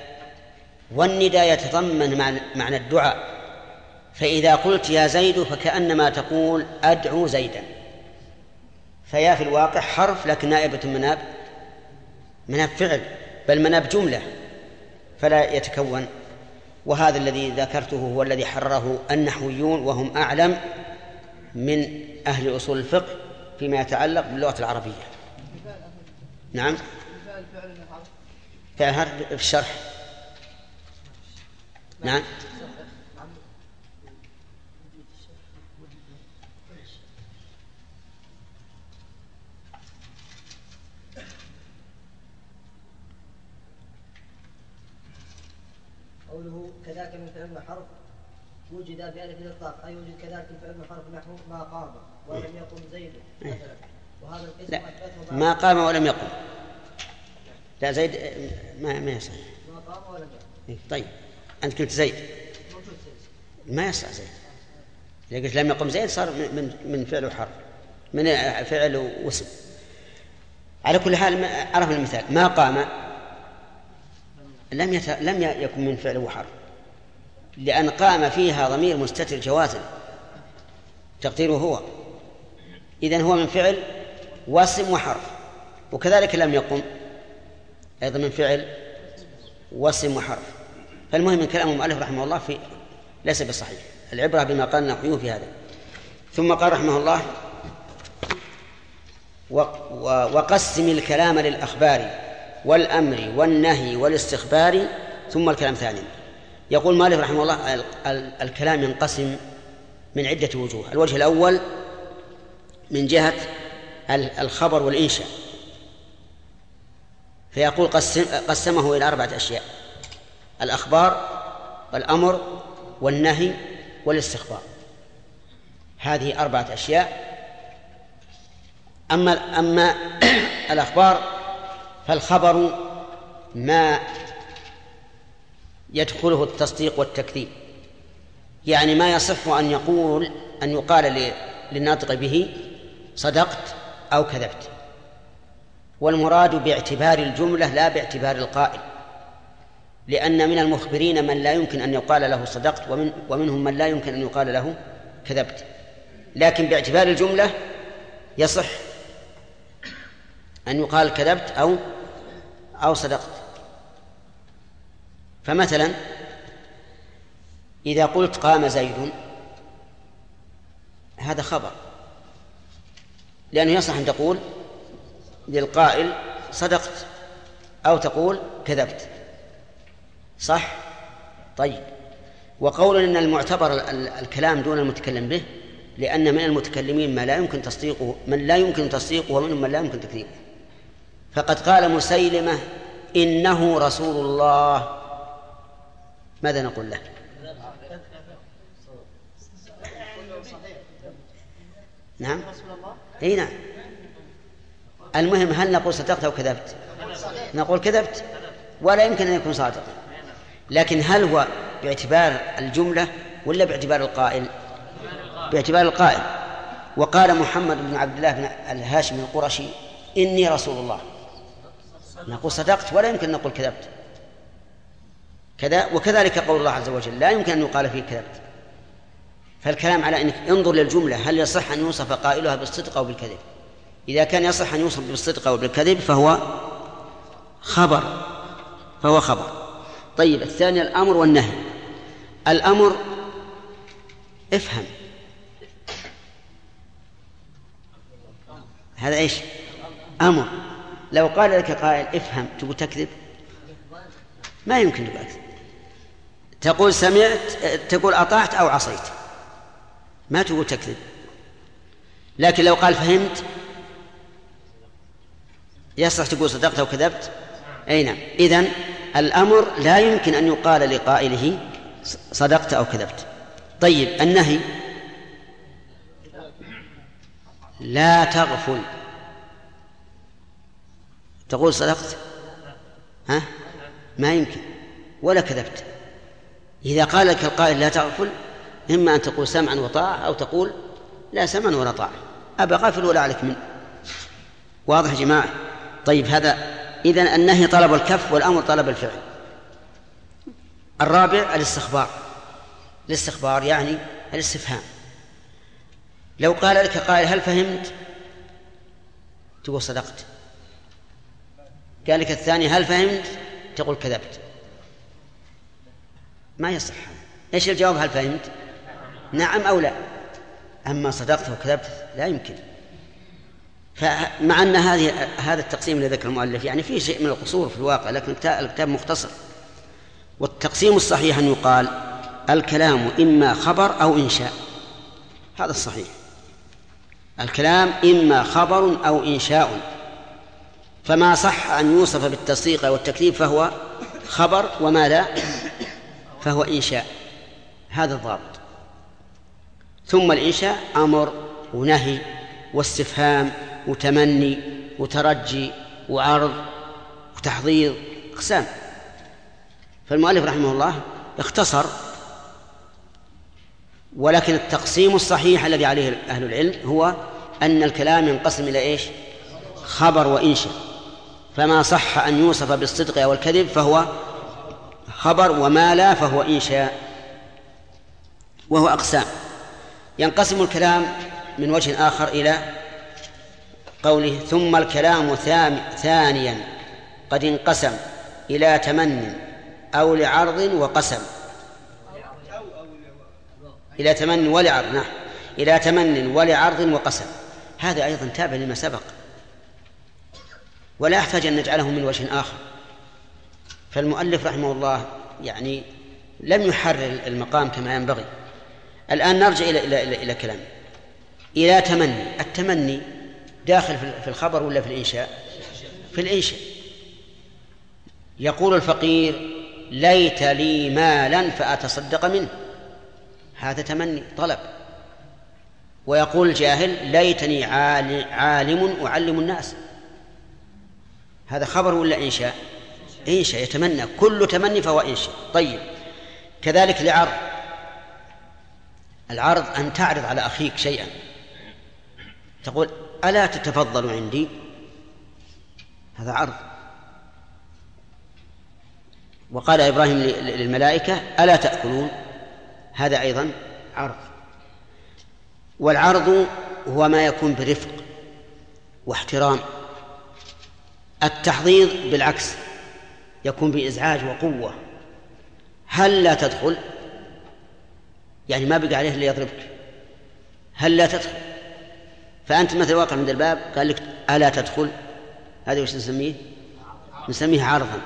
والنداء يتضمن معنى الدعاء. فإذا قلت يا زيد فكأنما تقول أدعو زيدا. فيا في الواقع حرف لكن نائبة مناب مناب فعل بل مناب جملة. فلا يتكون. وهذا الذي ذكرته هو الذي حرره النحويون وهم أعلم من أهل أصول الفقه فيما يتعلق باللغة العربية. نعم. فعل في الشرح. نعم. قوله كذاك من فعل حرف وجد بألف الإطلاق أي وجد كذلك من فعل حرف نحو ما قام ولم يقم زيد مثلا. وهذا الاسم أثبته ما قام. ولم يقم. لا زيد ما ما يصح. ما قام ولم يقم. طيب. أنت قلت زيد. ما يصح زيد. إذا قلت لم يقم زيد صار من من فعل وحرف من فعل واسم على كل حال عرفنا المثال. ما قام لم يت... لم يكن من فعل وحرف لأن قام فيها ضمير مستتر جوازا. تقديره هو. إذن هو من فعل واسم وحرف وكذلك لم يقم. أيضا من فعل واسم وحرف. فالمهم من كلام المؤلف رحمه الله في ليس بصحيح. العبرة بما قال النحويون في هذا. ثم قال رحمه الله وقسم الكلام للأخبار والأمر والنهي والاستخبار ثم الكلام ثانيا يقول مالك رحمه الله ال- ال- الكلام ينقسم من عدة وجوه. الوجه الأول من جهة ال- الخبر والإنشاء. فيقول قسم قسمه إلى أربعة أشياء الأخبار والأمر والنهي والاستخبار. هذه أربعة أشياء. أما أما الأخبار فالخبر ما يدخله التصديق والتكذيب. يعني ما يصح أن يقول أن يقال للناطق به صدقت أو كذبت. والمراد باعتبار الجملة لا باعتبار القائل. لأن من المخبرين من لا يمكن أن يقال له صدقت ومن ومنهم من لا يمكن أن يقال له كذبت. لكن باعتبار الجملة يصح أن يقال كذبت أو أو صدقت. فمثلا إذا قلت قام زيد هذا خبر. لأنه يصح أن تقول للقائل صدقت أو تقول كذبت. صح؟ طيب. وقول إن المعتبر ال- ال- الكلام دون المتكلم به لأن من المتكلمين ما لا يمكن تصديقه من لا يمكن تصديقه ومنهم من لا يمكن تكذيبه. فقد قال مسيلمة إنه رسول الله. ماذا نقول له؟ نعم. إي نعم. المهم هل نقول صدقت أو كذبت؟ نقول كذبت. ولا يمكن أن يكون صادقا. لكن هل هو باعتبار الجملة ولا باعتبار القائل؟ باعتبار القائل. وقال محمد بن عبد الله بن الهاشمي القرشي إني رسول الله. نقول صدقت ولا يمكن أن نقول كذبت. كذا وكذلك قول الله عز وجل لا يمكن أن يقال فيه كذبت. فالكلام على أنك انظر للجملة هل يصح أن يوصف قائلها بالصدق أو بالكذب؟ إذا كان يصح أن يوصف بالصدق أو بالكذب فهو خبر فهو خبر. طيب الثاني الأمر والنهي. الأمر افهم. هذا إيش؟ أمر. لو قال لك قائل افهم تقول تكذب؟ ما يمكن تقول أكذب تقول سمعت تقول أطعت أو عصيت. ما تقول تكذب. لكن لو قال فهمت يصح تقول صدقت أو كذبت؟ أي نعم. إذن الأمر لا يمكن أن يقال لقائله صدقت أو كذبت. طيب النهي. لا تغفل. تقول صدقت؟ ها؟ ما يمكن. ولا كذبت. إذا قال لك القائل لا تغفل إما أن تقول سمعا وطاعة أو تقول لا سمعا ولا طاعة. أبا غافل ولا عليك من واضح يا جماعة؟ طيب هذا إذا النهي طلب الكف والأمر طلب الفعل. الرابع الاستخبار. الاستخبار يعني الاستفهام. لو قال لك قائل هل فهمت؟ تقول صدقت. قال لك الثاني هل فهمت؟ تقول كذبت. ما يصح. إيش الجواب؟ هل فهمت؟ نعم أو لا. أما صدقت وكذبت لا يمكن. فمع أن هذه هذا التقسيم الذي ذكر المؤلف يعني فيه شيء من القصور في الواقع لكن الكتاب مختصر. والتقسيم الصحيح أن يقال الكلام إما خبر أو إنشاء. هذا الصحيح. الكلام إما خبر أو إنشاء. فما صح أن يوصف بالتصديق والتكذيب فهو خبر وما لا فهو إنشاء. هذا الضابط. ثم الإنشاء أمر ونهي واستفهام وتمني وترجي وعرض وتحضيض أقسام. فالمؤلف رحمه الله اختصر ولكن التقسيم الصحيح الذي عليه أهل العلم هو أن الكلام ينقسم إلى إيش؟ خبر وإنشاء. فما صح أن يوصف بالصدق أو الكذب فهو خبر وما لا فهو إنشاء وهو أقسام. ينقسم الكلام من وجه آخر إلى قوله ثم الكلام ثانيا. قد انقسم إلى تمن أو لعرض وقسم. إلى تمن ولعرض نعم. إلى تمن ولعرض وقسم. هذا أيضا تابع لما سبق. ولا يحتاج أن نجعله من وجه آخر. فالمؤلف رحمه الله يعني لم يحرر المقام كما ينبغي. الآن نرجع إلى إلى إلى, إلى كلامه. إلى تمني. التمني داخل في الخبر ولا في الإنشاء؟ في الإنشاء. يقول الفقير ليت لي مالا فأتصدق منه. هذا تمني طلب. ويقول الجاهل ليتني عالم أعلم الناس. هذا خبر ولا إنشاء إنشاء يتمنى. كل تمني فهو إنشاء طيب. كذلك لعرض. العرض أن تعرض على أخيك شيئا. تقول ألا تتفضل عندي؟ هذا عرض. وقال إبراهيم للملائكة ألا تأكلون؟ هذا أيضا عرض. والعرض هو ما يكون برفق واحترام. التحضيض بالعكس يكون بإزعاج وقوة. هل لا تدخل؟ يعني ما بقى عليه اللي يضربك. هل لا تدخل؟ فأنت مثل واقع عند الباب قال لك ألا تدخل؟ هذا وش نسميه؟ نسميه عرضا.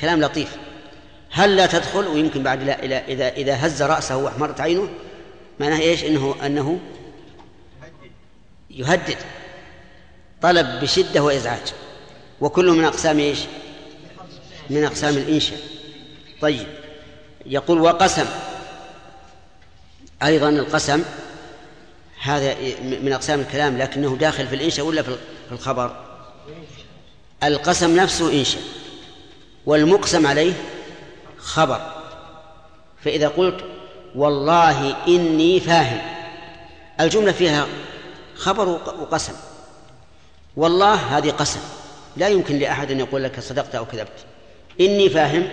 كلام لطيف. هل لا تدخل؟ ويمكن بعد لا إذا إذا إذا هز رأسه وأحمرت عينه معناه إيش؟ إنه أنه يهدد. طلب بشدة وإزعاج. وكل من أقسام إيش؟ من أقسام الإنشاء. طيب. يقول وقسم. أيضا القسم هذا من أقسام الكلام لكنه داخل في الإنشاء ولا في الخبر؟ القسم نفسه إنشاء والمقسم عليه خبر. فإذا قلت والله إني فاهم الجملة فيها خبر وقسم. والله هذه قسم. لا يمكن لأحد أن يقول لك صدقت أو كذبت. إني فاهم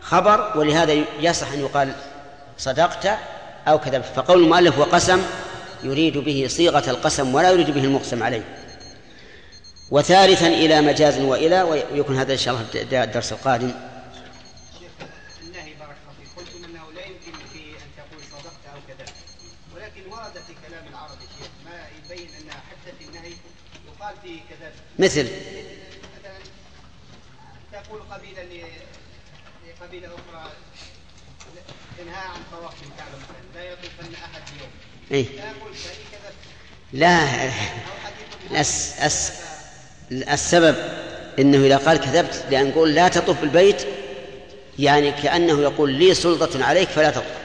خبر ولهذا يصح أن يقال صدقت أو كذبت. فقول المؤلف وقسم يريد به صيغة القسم ولا يريد به المقسم عليه. وثالثا إلى مجاز وإلى ويكون هذا إن شاء الله الدرس القادم. النهي بارك الله فيك قلتم انه لا يمكن في ان تقول صدقت أو كذبت ولكن ورد في كلام العرب شيخ ما يبين ان حتى في النهي يقال فيه كذبت مثل مثلا تقول قبيله لقبيله أخرى انهاء عن طواف الكعبة مثلا لا يطوفن أحد يوم. إيه؟ لا الس الس السبب إنه إذا قال كذبت لأن نقول لا تطف البيت يعني كأنه يقول لي سلطة عليك فلا تطف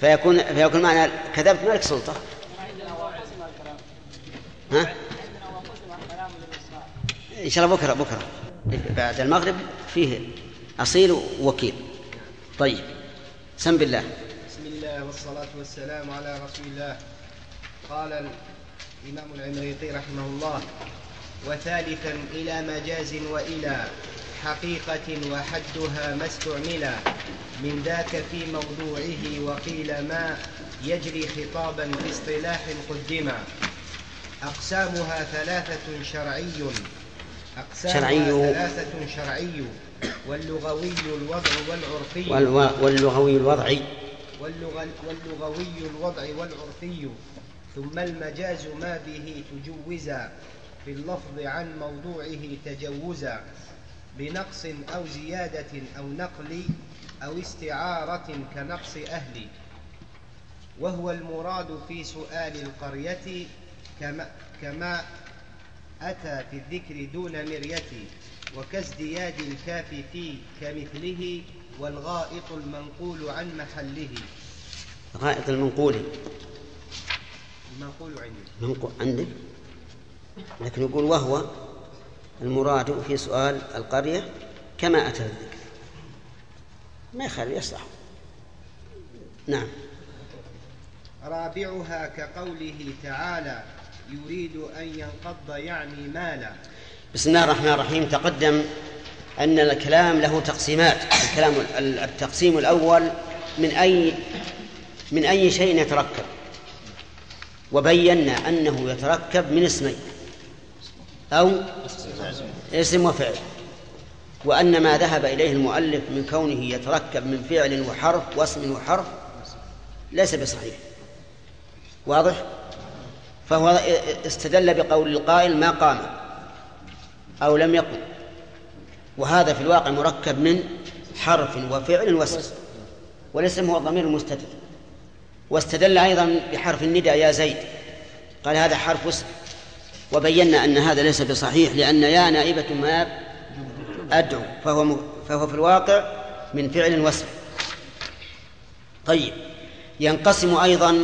فيكون فيكون معنى كذبت ما لك سلطة. ها؟ إن شاء الله بكرة بكرة. بعد المغرب فيه أصيل ووكيل طيب سم بالله. بسم الله والصلاة والسلام على رسول الله. قال الإمام العمريطي رحمه الله وثالثا إلى مجاز وإلى حقيقة وحدها ما استعملا من ذاك في موضوعه وقيل ما يجري خطابا في اصطلاح قدما أقسامها ثلاثة شرعي. شرعي. ثلاثة شرعي واللغوي الوضع والعرفي. واللغوي الوضعي واللغ... واللغوي الوضع والعرفي. ثم المجاز ما به تجوزا في اللفظ عن موضوعه تجوزا بنقص أو زيادة أو نقل أو استعارة كنقص أهل. وهو المراد في سؤال القرية كما, كما أتى في الذكر دون مرية وكازدياد الكاف في كمثله والغائط المنقول عن محله. غائط المنقول. المنقول عندي. منقول عندك لكن يقول وهو المراد في سؤال القرية كما أتى الذكر. ما يخالف يصلح. نعم. رابعها كقوله تعالى يريد أن ينقض يعني مالا بسم الله الرحمن الرحيم. تقدم أن الكلام له تقسيمات. الكلام التقسيم الأول من أي من أي شيء يتركب. وبينا أنه يتركب من اسمين. أو اسم وفعل. وأن ما ذهب إليه المؤلف من كونه يتركب من فعل وحرف واسم وحرف ليس بصحيح. واضح؟ فهو استدل بقول القائل ما قام أو لم يقم. وهذا في الواقع مركب من حرف وفعل واسم. والاسم هو الضمير المستتر. واستدل أيضا بحرف النداء يا زيد. قال هذا حرف اسم. وبينا أن هذا ليس بصحيح لأن يا نائبة ما أدعو. فهو. فهو في الواقع من فعل واسم. طيب. ينقسم أيضا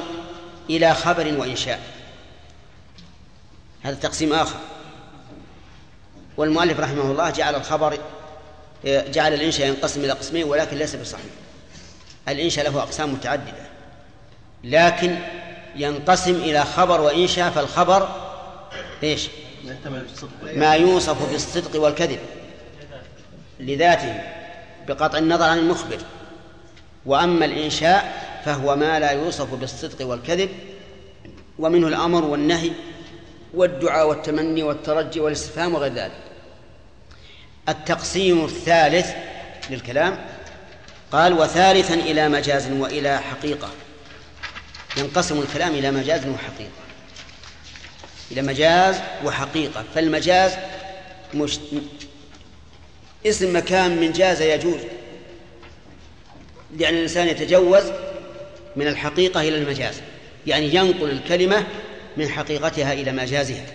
إلى خبر وإنشاء. هذا تقسيم آخر. والمؤلف رحمه الله جعل الخبر جعل الإنشاء ينقسم إلى قسمين ولكن ليس بصحيح. الإنشاء له أقسام متعددة لكن ينقسم إلى خبر وإنشاء فالخبر إيش؟ ما يوصف بالصدق والكذب لذاته بقطع النظر عن المخبر. وأما الإنشاء فهو ما لا يوصف بالصدق والكذب ومنه الأمر والنهي والدعاء والتمني والترجي والاستفهام وغير ذلك. التقسيم الثالث للكلام قال وثالثا إلى مجاز وإلى حقيقة. ينقسم الكلام إلى مجاز وحقيقة. إلى مجاز وحقيقة. فالمجاز مش اسم مكان من جاز يجوز لأن الإنسان يتجوز من الحقيقة إلى المجاز. يعني ينقل الكلمة من حقيقتها إلى مجازها.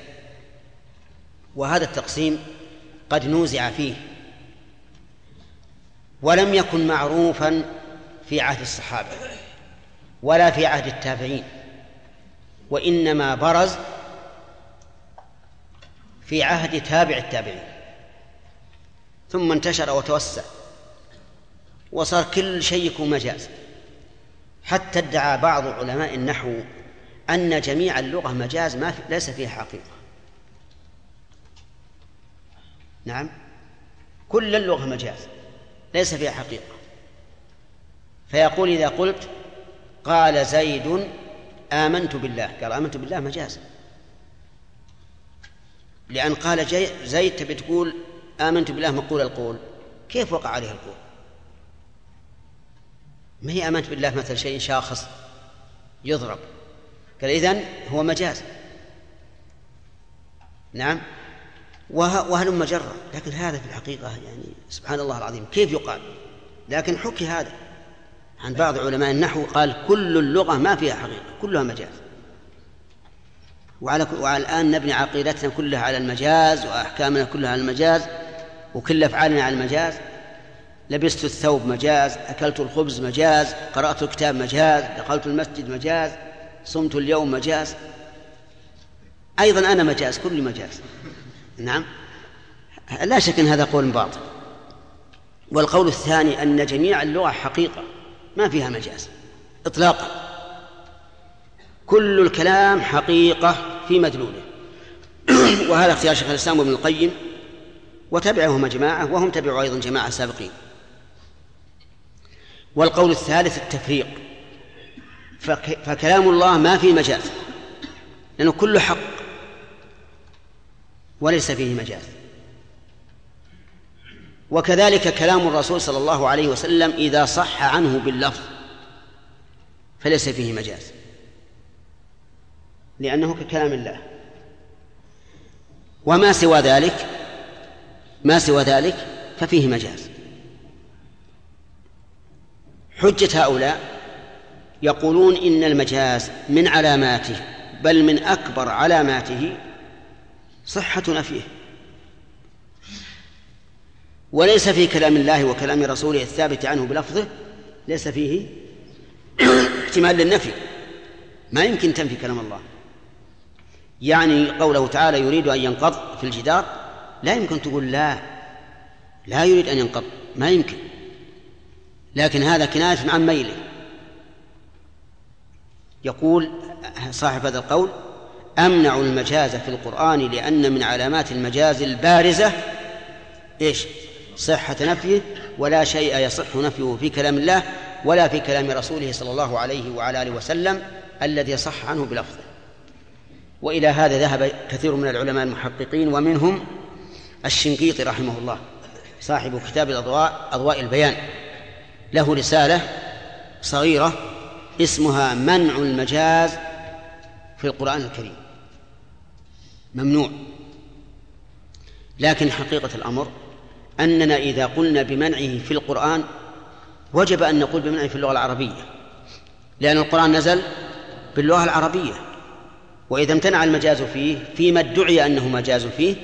وهذا التقسيم قد نوزع فيه. ولم يكن معروفا في عهد الصحابة ولا في عهد التابعين وإنما برز في عهد تابع التابعين. ثم انتشر وتوسع وصار كل شيء يكون مجاز. حتى ادعى بعض علماء النحو أن جميع اللغة مجاز ما في ليس فيها حقيقة. نعم؟ كل اللغة مجاز ليس فيها حقيقة. فيقول إذا قلت قال زيد آمنت بالله. قال آمنت بالله مجاز. لأن قال زيد تبي تقول آمنت بالله مقول القول. كيف وقع عليه القول؟ ما هي آمنت بالله مثل شيء شاخص يضرب. قال إذن هو مجاز. نعم. وهلم جرة لكن هذا في الحقيقة يعني سبحان الله العظيم كيف يقال؟ لكن حكي هذا عن بعض علماء النحو قال كل اللغة ما فيها حقيقة كلها مجاز. وعلى وعلى الآن نبني عقيدتنا كلها على المجاز وأحكامنا كلها على المجاز وكل أفعالنا على المجاز. لبست الثوب مجاز أكلت الخبز مجاز قرأت الكتاب مجاز دخلت المسجد مجاز. صمت اليوم مجاز؟ أيضا أنا مجاز كل مجاز. نعم. لا شك أن هذا قول باطل. والقول الثاني أن جميع اللغة حقيقة ما فيها مجاز. إطلاقا. كل الكلام حقيقة في مدلوله. وهذا اختيار شيخ الإسلام ابن القيم وتبعهم جماعة وهم تبعوا أيضا جماعة سابقين. والقول الثالث التفريق. فكلام الله ما فيه مجاز لأنه كله حق وليس فيه مجاز وكذلك كلام الرسول صلى الله عليه وسلم إذا صح عنه باللفظ فليس فيه مجاز لأنه ككلام الله. وما سوى ذلك ما سوى ذلك ففيه مجاز حجة هؤلاء يقولون إن المجاز من علاماته بل من أكبر علاماته صحة نفيه وليس في كلام الله وكلام رسوله الثابت عنه بلفظه ليس فيه احتمال للنفي. ما يمكن تنفي كلام الله. يعني قوله تعالى يريد أن ينقض في الجدار. لا يمكن تقول لا. لا يريد أن ينقض. ما يمكن. لكن هذا كناية عن ميله. يقول صاحب هذا القول أمنع المجاز في القرآن لأن من علامات المجاز البارزة إيش؟ صحة نفيه ولا شيء يصح نفيه في كلام الله ولا في كلام رسوله صلى الله عليه وعلى آله وسلم الذي صح عنه بلفظه. وإلى هذا ذهب كثير من العلماء المحققين ومنهم الشنقيطي رحمه الله صاحب كتاب الأضواء أضواء البيان. له رسالة صغيرة اسمها منع المجاز في القرآن الكريم. ممنوع. لكن حقيقة الأمر أننا إذا قلنا بمنعه في القرآن وجب أن نقول بمنعه في اللغة العربية لأن القرآن نزل باللغة العربية. وإذا امتنع المجاز فيه فيما ادعي أنه مجاز فيه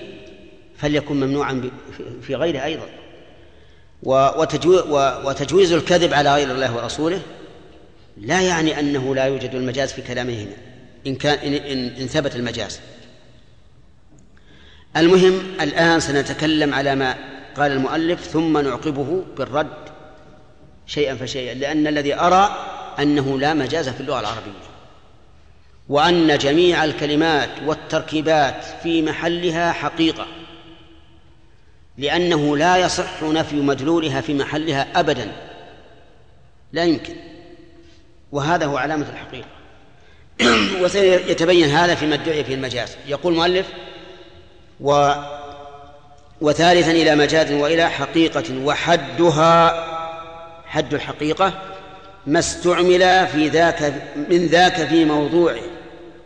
فليكن ممنوعا في غيره أيضا. وتجويز الكذب على غير الله ورسوله لا يعني أنه لا يوجد المجاز في كلامه هنا. إن كان إن, إن, إن ثبت المجاز. المهم الآن سنتكلم على ما قال المؤلف ثم نعقبه بالرد شيئا فشيئا لأن الذي أرى أنه لا مجاز في اللغة العربية. وأن جميع الكلمات والتركيبات في محلها حقيقة. لأنه لا يصح نفي مدلولها في محلها أبدا. لا يمكن. وهذا هو علامة الحقيقة. وسيتبين هذا فيما ادعي في المجاز. يقول المؤلف و وثالثا إلى مجاز وإلى حقيقة وحدها حد الحقيقة ما استعمل في ذاك من ذاك في موضوعه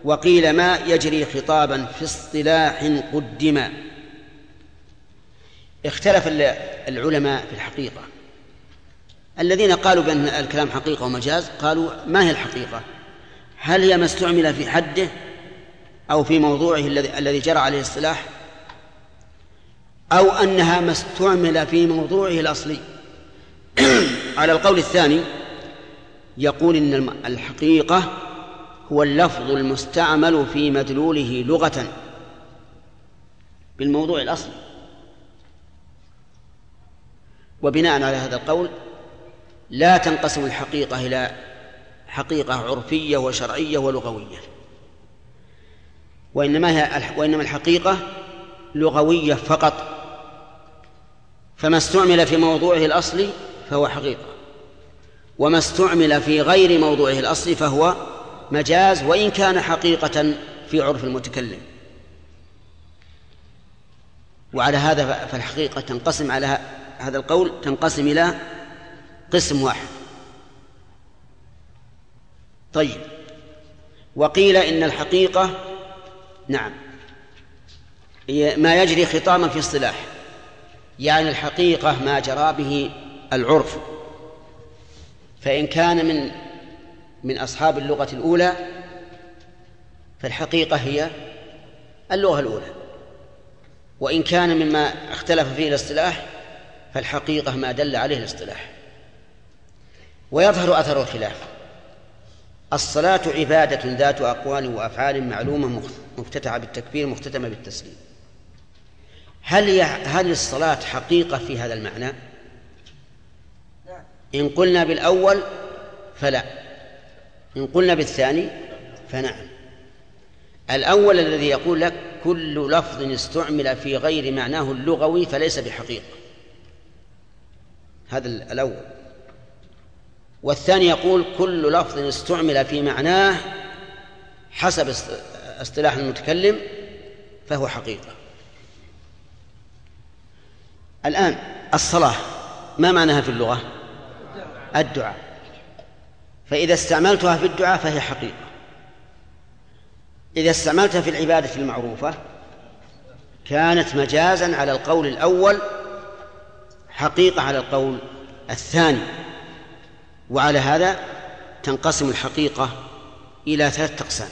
وقيل ما يجري خطابا في اصطلاح قدما اختلف العلماء في الحقيقة. الذين قالوا بأن الكلام حقيقة ومجاز قالوا ما هي الحقيقة؟ هل هي ما استعمل في حده أو في موضوعه الذي جرى عليه الاصطلاح أو أنها ما استعمل في موضوعه الأصلي؟ على القول الثاني يقول إن الحقيقة هو اللفظ المستعمل في مدلوله لغة بالموضوع الأصلي. وبناء على هذا القول لا تنقسم الحقيقة إلى حقيقة عرفية وشرعية ولغوية. وإنما هي وإنما الحقيقة لغوية فقط. فما استعمل في موضوعه الأصلي فهو حقيقة. وما استعمل في غير موضوعه الأصلي فهو مجاز وإن كان حقيقة في عرف المتكلم. وعلى هذا فالحقيقة تنقسم على هذا القول تنقسم إلى قسم واحد. طيب. وقيل إن الحقيقة نعم ما يجري خطاما في اصطلاح يعني الحقيقة ما جرى به العرف. فإن كان من من أصحاب اللغة الأولى فالحقيقة هي اللغة الأولى. وإن كان مما اختلف فيه الاصطلاح فالحقيقة ما دل عليه الاصطلاح. ويظهر أثر الخلاف. الصلاة عبادة ذات أقوال وأفعال معلومة مفتتحة بالتكبير مختتمة بالتسليم. هل هل الصلاة حقيقة في هذا المعنى؟ إن قلنا بالأول فلا. إن قلنا بالثاني فنعم. الأول الذي يقول لك كل لفظ استعمل في غير معناه اللغوي فليس بحقيقة. هذا الأول. والثاني يقول كل لفظ استعمل في معناه حسب اصطلاح المتكلم فهو حقيقة. الآن الصلاة ما معناها في اللغة؟ الدعاء. فإذا استعملتها في الدعاء فهي حقيقة. إذا استعملتها في العبادة المعروفة كانت مجازا على القول الأول حقيقة على القول الثاني. وعلى هذا تنقسم الحقيقة إلى ثلاثة أقسام.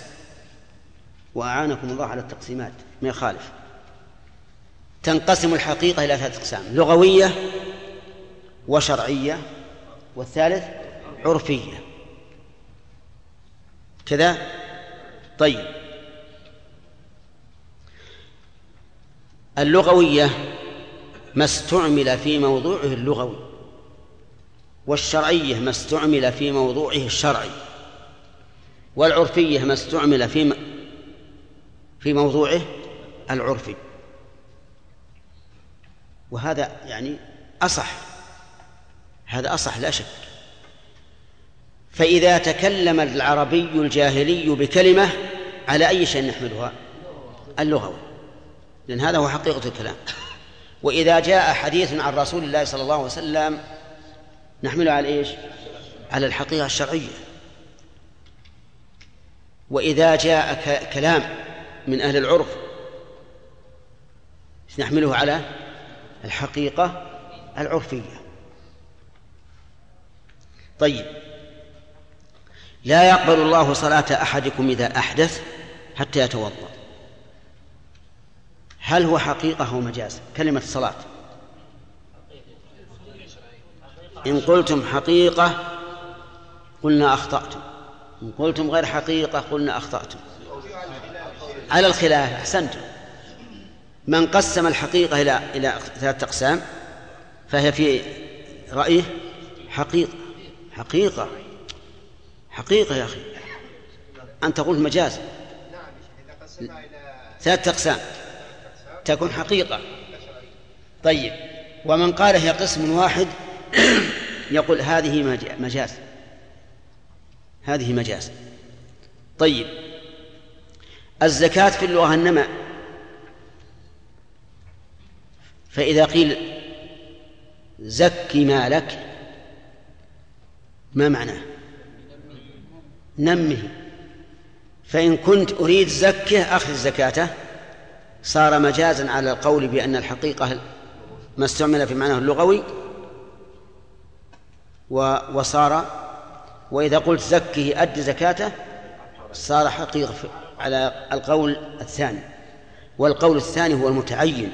وأعانكم الله على التقسيمات ما يخالف تنقسم الحقيقة إلى ثلاثة أقسام لغوية وشرعية والثالث عرفية. كذا؟ طيب. اللغوية ما استعمل في موضوعه اللغوي. والشرعية ما استعمل في موضوعه الشرعي والعرفية ما استعمل في في موضوعه العرفي. وهذا يعني أصح هذا أصح لا شك. فإذا تكلم العربي الجاهلي بكلمة على أي شيء نحملها؟ اللغوي لأن هذا هو حقيقة الكلام. وإذا جاء حديث عن رسول الله صلى الله عليه وسلم نحمله على إيش؟ على الحقيقة الشرعية. وإذا جاء كلام من أهل العرف نحمله على الحقيقة العرفية. طيب. لا يقبل الله صلاة أحدكم إذا أحدث حتى يتوضأ. هل هو حقيقة أو مجاز؟ كلمة الصلاة. إن قلتم حقيقة قلنا أخطأتم. إن قلتم غير حقيقة قلنا أخطأتم. على الخلاف أحسنتم. من قسم الحقيقة إلى إلى ثلاثة أقسام فهي في رأيه حقيقة. حقيقة. حقيقة يا أخي. أنت قلت مجاز. ثلاثة أقسام. تكون حقيقة. طيب. ومن قال هي قسم واحد يقول هذه مجاز. هذه مجاز. طيب. الزكاة في اللغة النماء فإذا قيل زكي مالك ما معناه؟ نمه. فإن كنت أريد زكه أخذ زكاته. صار مجازا على القول بأن الحقيقة ما استعمل في معناه اللغوي. وصار وإذا قلت زكه أد زكاته صار حقيقة على القول الثاني. والقول الثاني هو المتعين.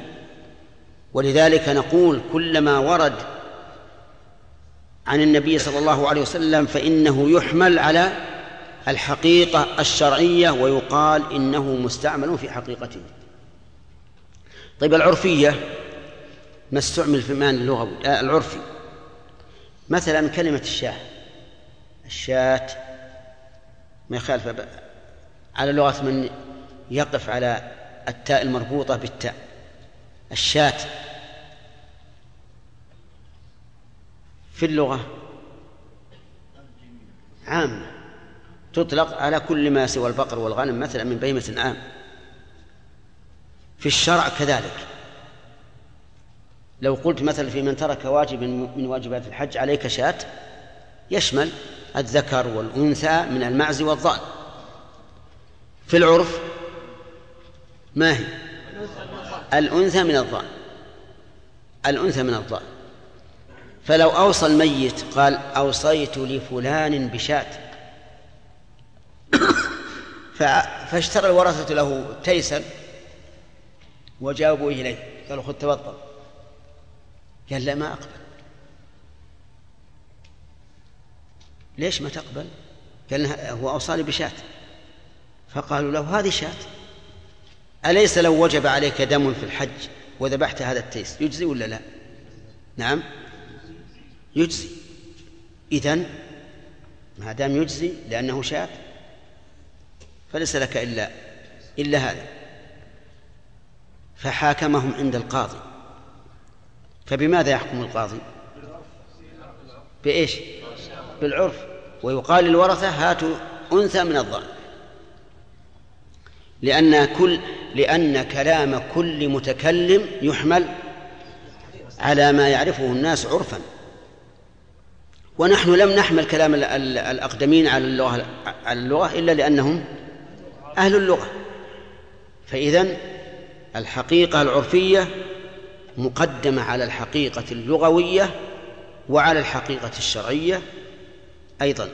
ولذلك نقول كلما ورد عن النبي صلى الله عليه وسلم فإنه يحمل على الحقيقة الشرعية ويقال إنه مستعمل في حقيقته. طيب العرفية ما استعمل في المعنى اللغوي آه العرفي. مثلا كلمة الشاة. الشاة ما يخالف على لغة من يقف على التاء المربوطة بالتاء. الشاة. في اللغة عامة. تطلق على كل ما سوى البقر والغنم مثلا من بهيمة عام. في الشرع كذلك. لو قلت مثلا في من ترك واجب من واجبات الحج عليك شاة يشمل الذكر والأنثى من المعز والضأن. في العرف ما هي؟ الأنثى من الضأن. الأنثى من الضأن. فلو أوصى الميت قال أوصيت لفلان بشاة. فاشترى الورثة له تيسا وجاوبوا إليه. قالوا خذ تفضل قال لا ما أقبل. ليش ما تقبل؟ قال هو أوصاني بشاة. فقالوا له هذه شاة. أليس لو وجب عليك دم في الحج وذبحت هذا التيس يجزي ولا لا؟ نعم. يجزي. إذن ما دام يجزي لأنه شاة فليس لك إلا إلا هذا. فحاكمهم عند القاضي. فبماذا يحكم القاضي؟ بإيش؟ بالعرف. ويقال للورثة هاتوا أنثى من الضأن لأن كل لأن كلام كل متكلم يحمل على ما يعرفه الناس عرفا. ونحن لم نحمل كلام الأقدمين على اللغة على اللغة إلا لأنهم أهل اللغة. فإذا الحقيقة العرفية مقدمة على الحقيقة اللغوية وعلى الحقيقة الشرعية أيضا.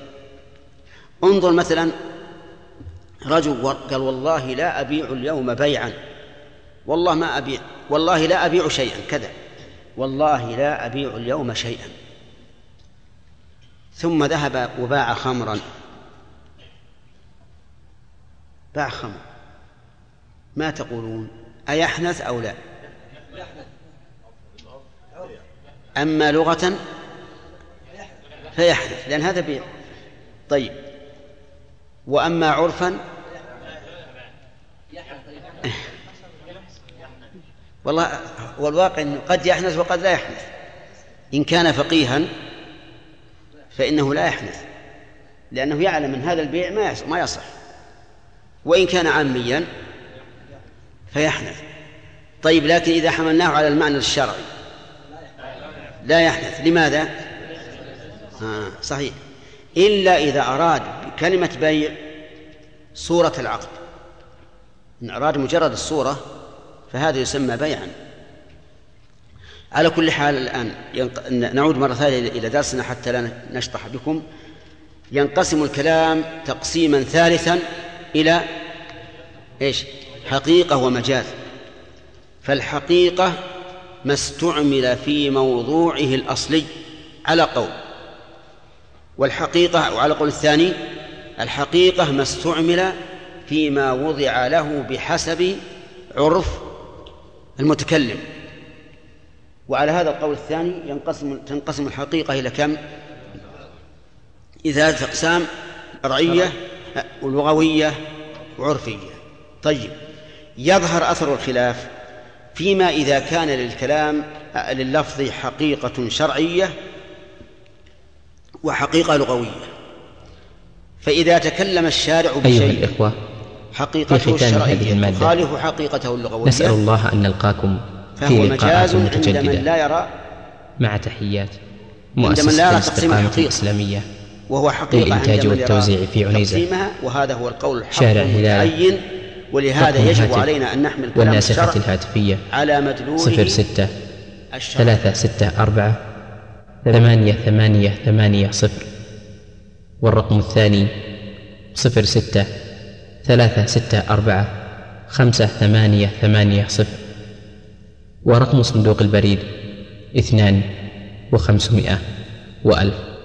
انظر مثلا رجل قال والله لا أبيع اليوم بيعا. والله ما أبيع. والله لا أبيع شيئا. كذا. والله لا أبيع اليوم شيئا. ثم ذهب وباع خمرا. باع خمر. ما تقولون؟ أيحنث أو لا؟ أما لغة فيحنث لأن هذا بيع. طيب. وأما عرفا؟ والله والواقع أنه قد يحنث وقد لا يحنث. إن كان فقيها فإنه لا يحنث لأنه يعلم أن هذا البيع ما ما يصح. وإن كان عاميا فيحنث. طيب لكن إذا حملناه على المعنى الشرعي لا يحنث لماذا؟ آه صحيح. إلا إذا أراد بكلمة بيع صورة العقد. إن أراد مجرد الصورة فهذا يسمى بيعا. على كل حال الآن نعود مرة ثانية إلى درسنا حتى لا نشطح بكم. ينقسم الكلام تقسيما ثالثا إلى إيش؟ حقيقة ومجاز. فالحقيقة ما استعمل في موضوعه الأصلي على قول. والحقيقة وعلى قول الثاني الحقيقة ما استعمل فيما وضع له بحسب عرف المتكلم. وعلى هذا القول الثاني ينقسم تنقسم الحقيقة إلى كم؟ إلى ثلاثة أقسام شرعية ولغوية وعرفية. طيب يظهر أثر الخلاف فيما إذا كان للكلام لللفظ حقيقة شرعية وحقيقة لغوية فإذا تكلم الشارع أيها بشيء الإخوة حقيقته الشرعية المادة تخالف حقيقته اللغوية نسأل الله أن نلقاكم فهو في لقاءات مجاز عند من لا يرى مع تحيات مؤسسة الاستقامة. الإسلامية وهو حقيقة للإنتاج والتوزيع في عنيزة. وهذا هو القول الحق شارع. المتعين ولهذا يجب علينا أن نحمل كلام والناسخة الهاتفية. على مدلوله صفر ستة. ثلاثة ستة أربعة. ثمانية ثمانية ثمانية صفر. والرقم الثاني صفر ستة. ثلاثة ستة أربعة. خمسة ثمانية ثمانية صفر. ورقم صندوق البريد اثنان وخمسمائة وألف.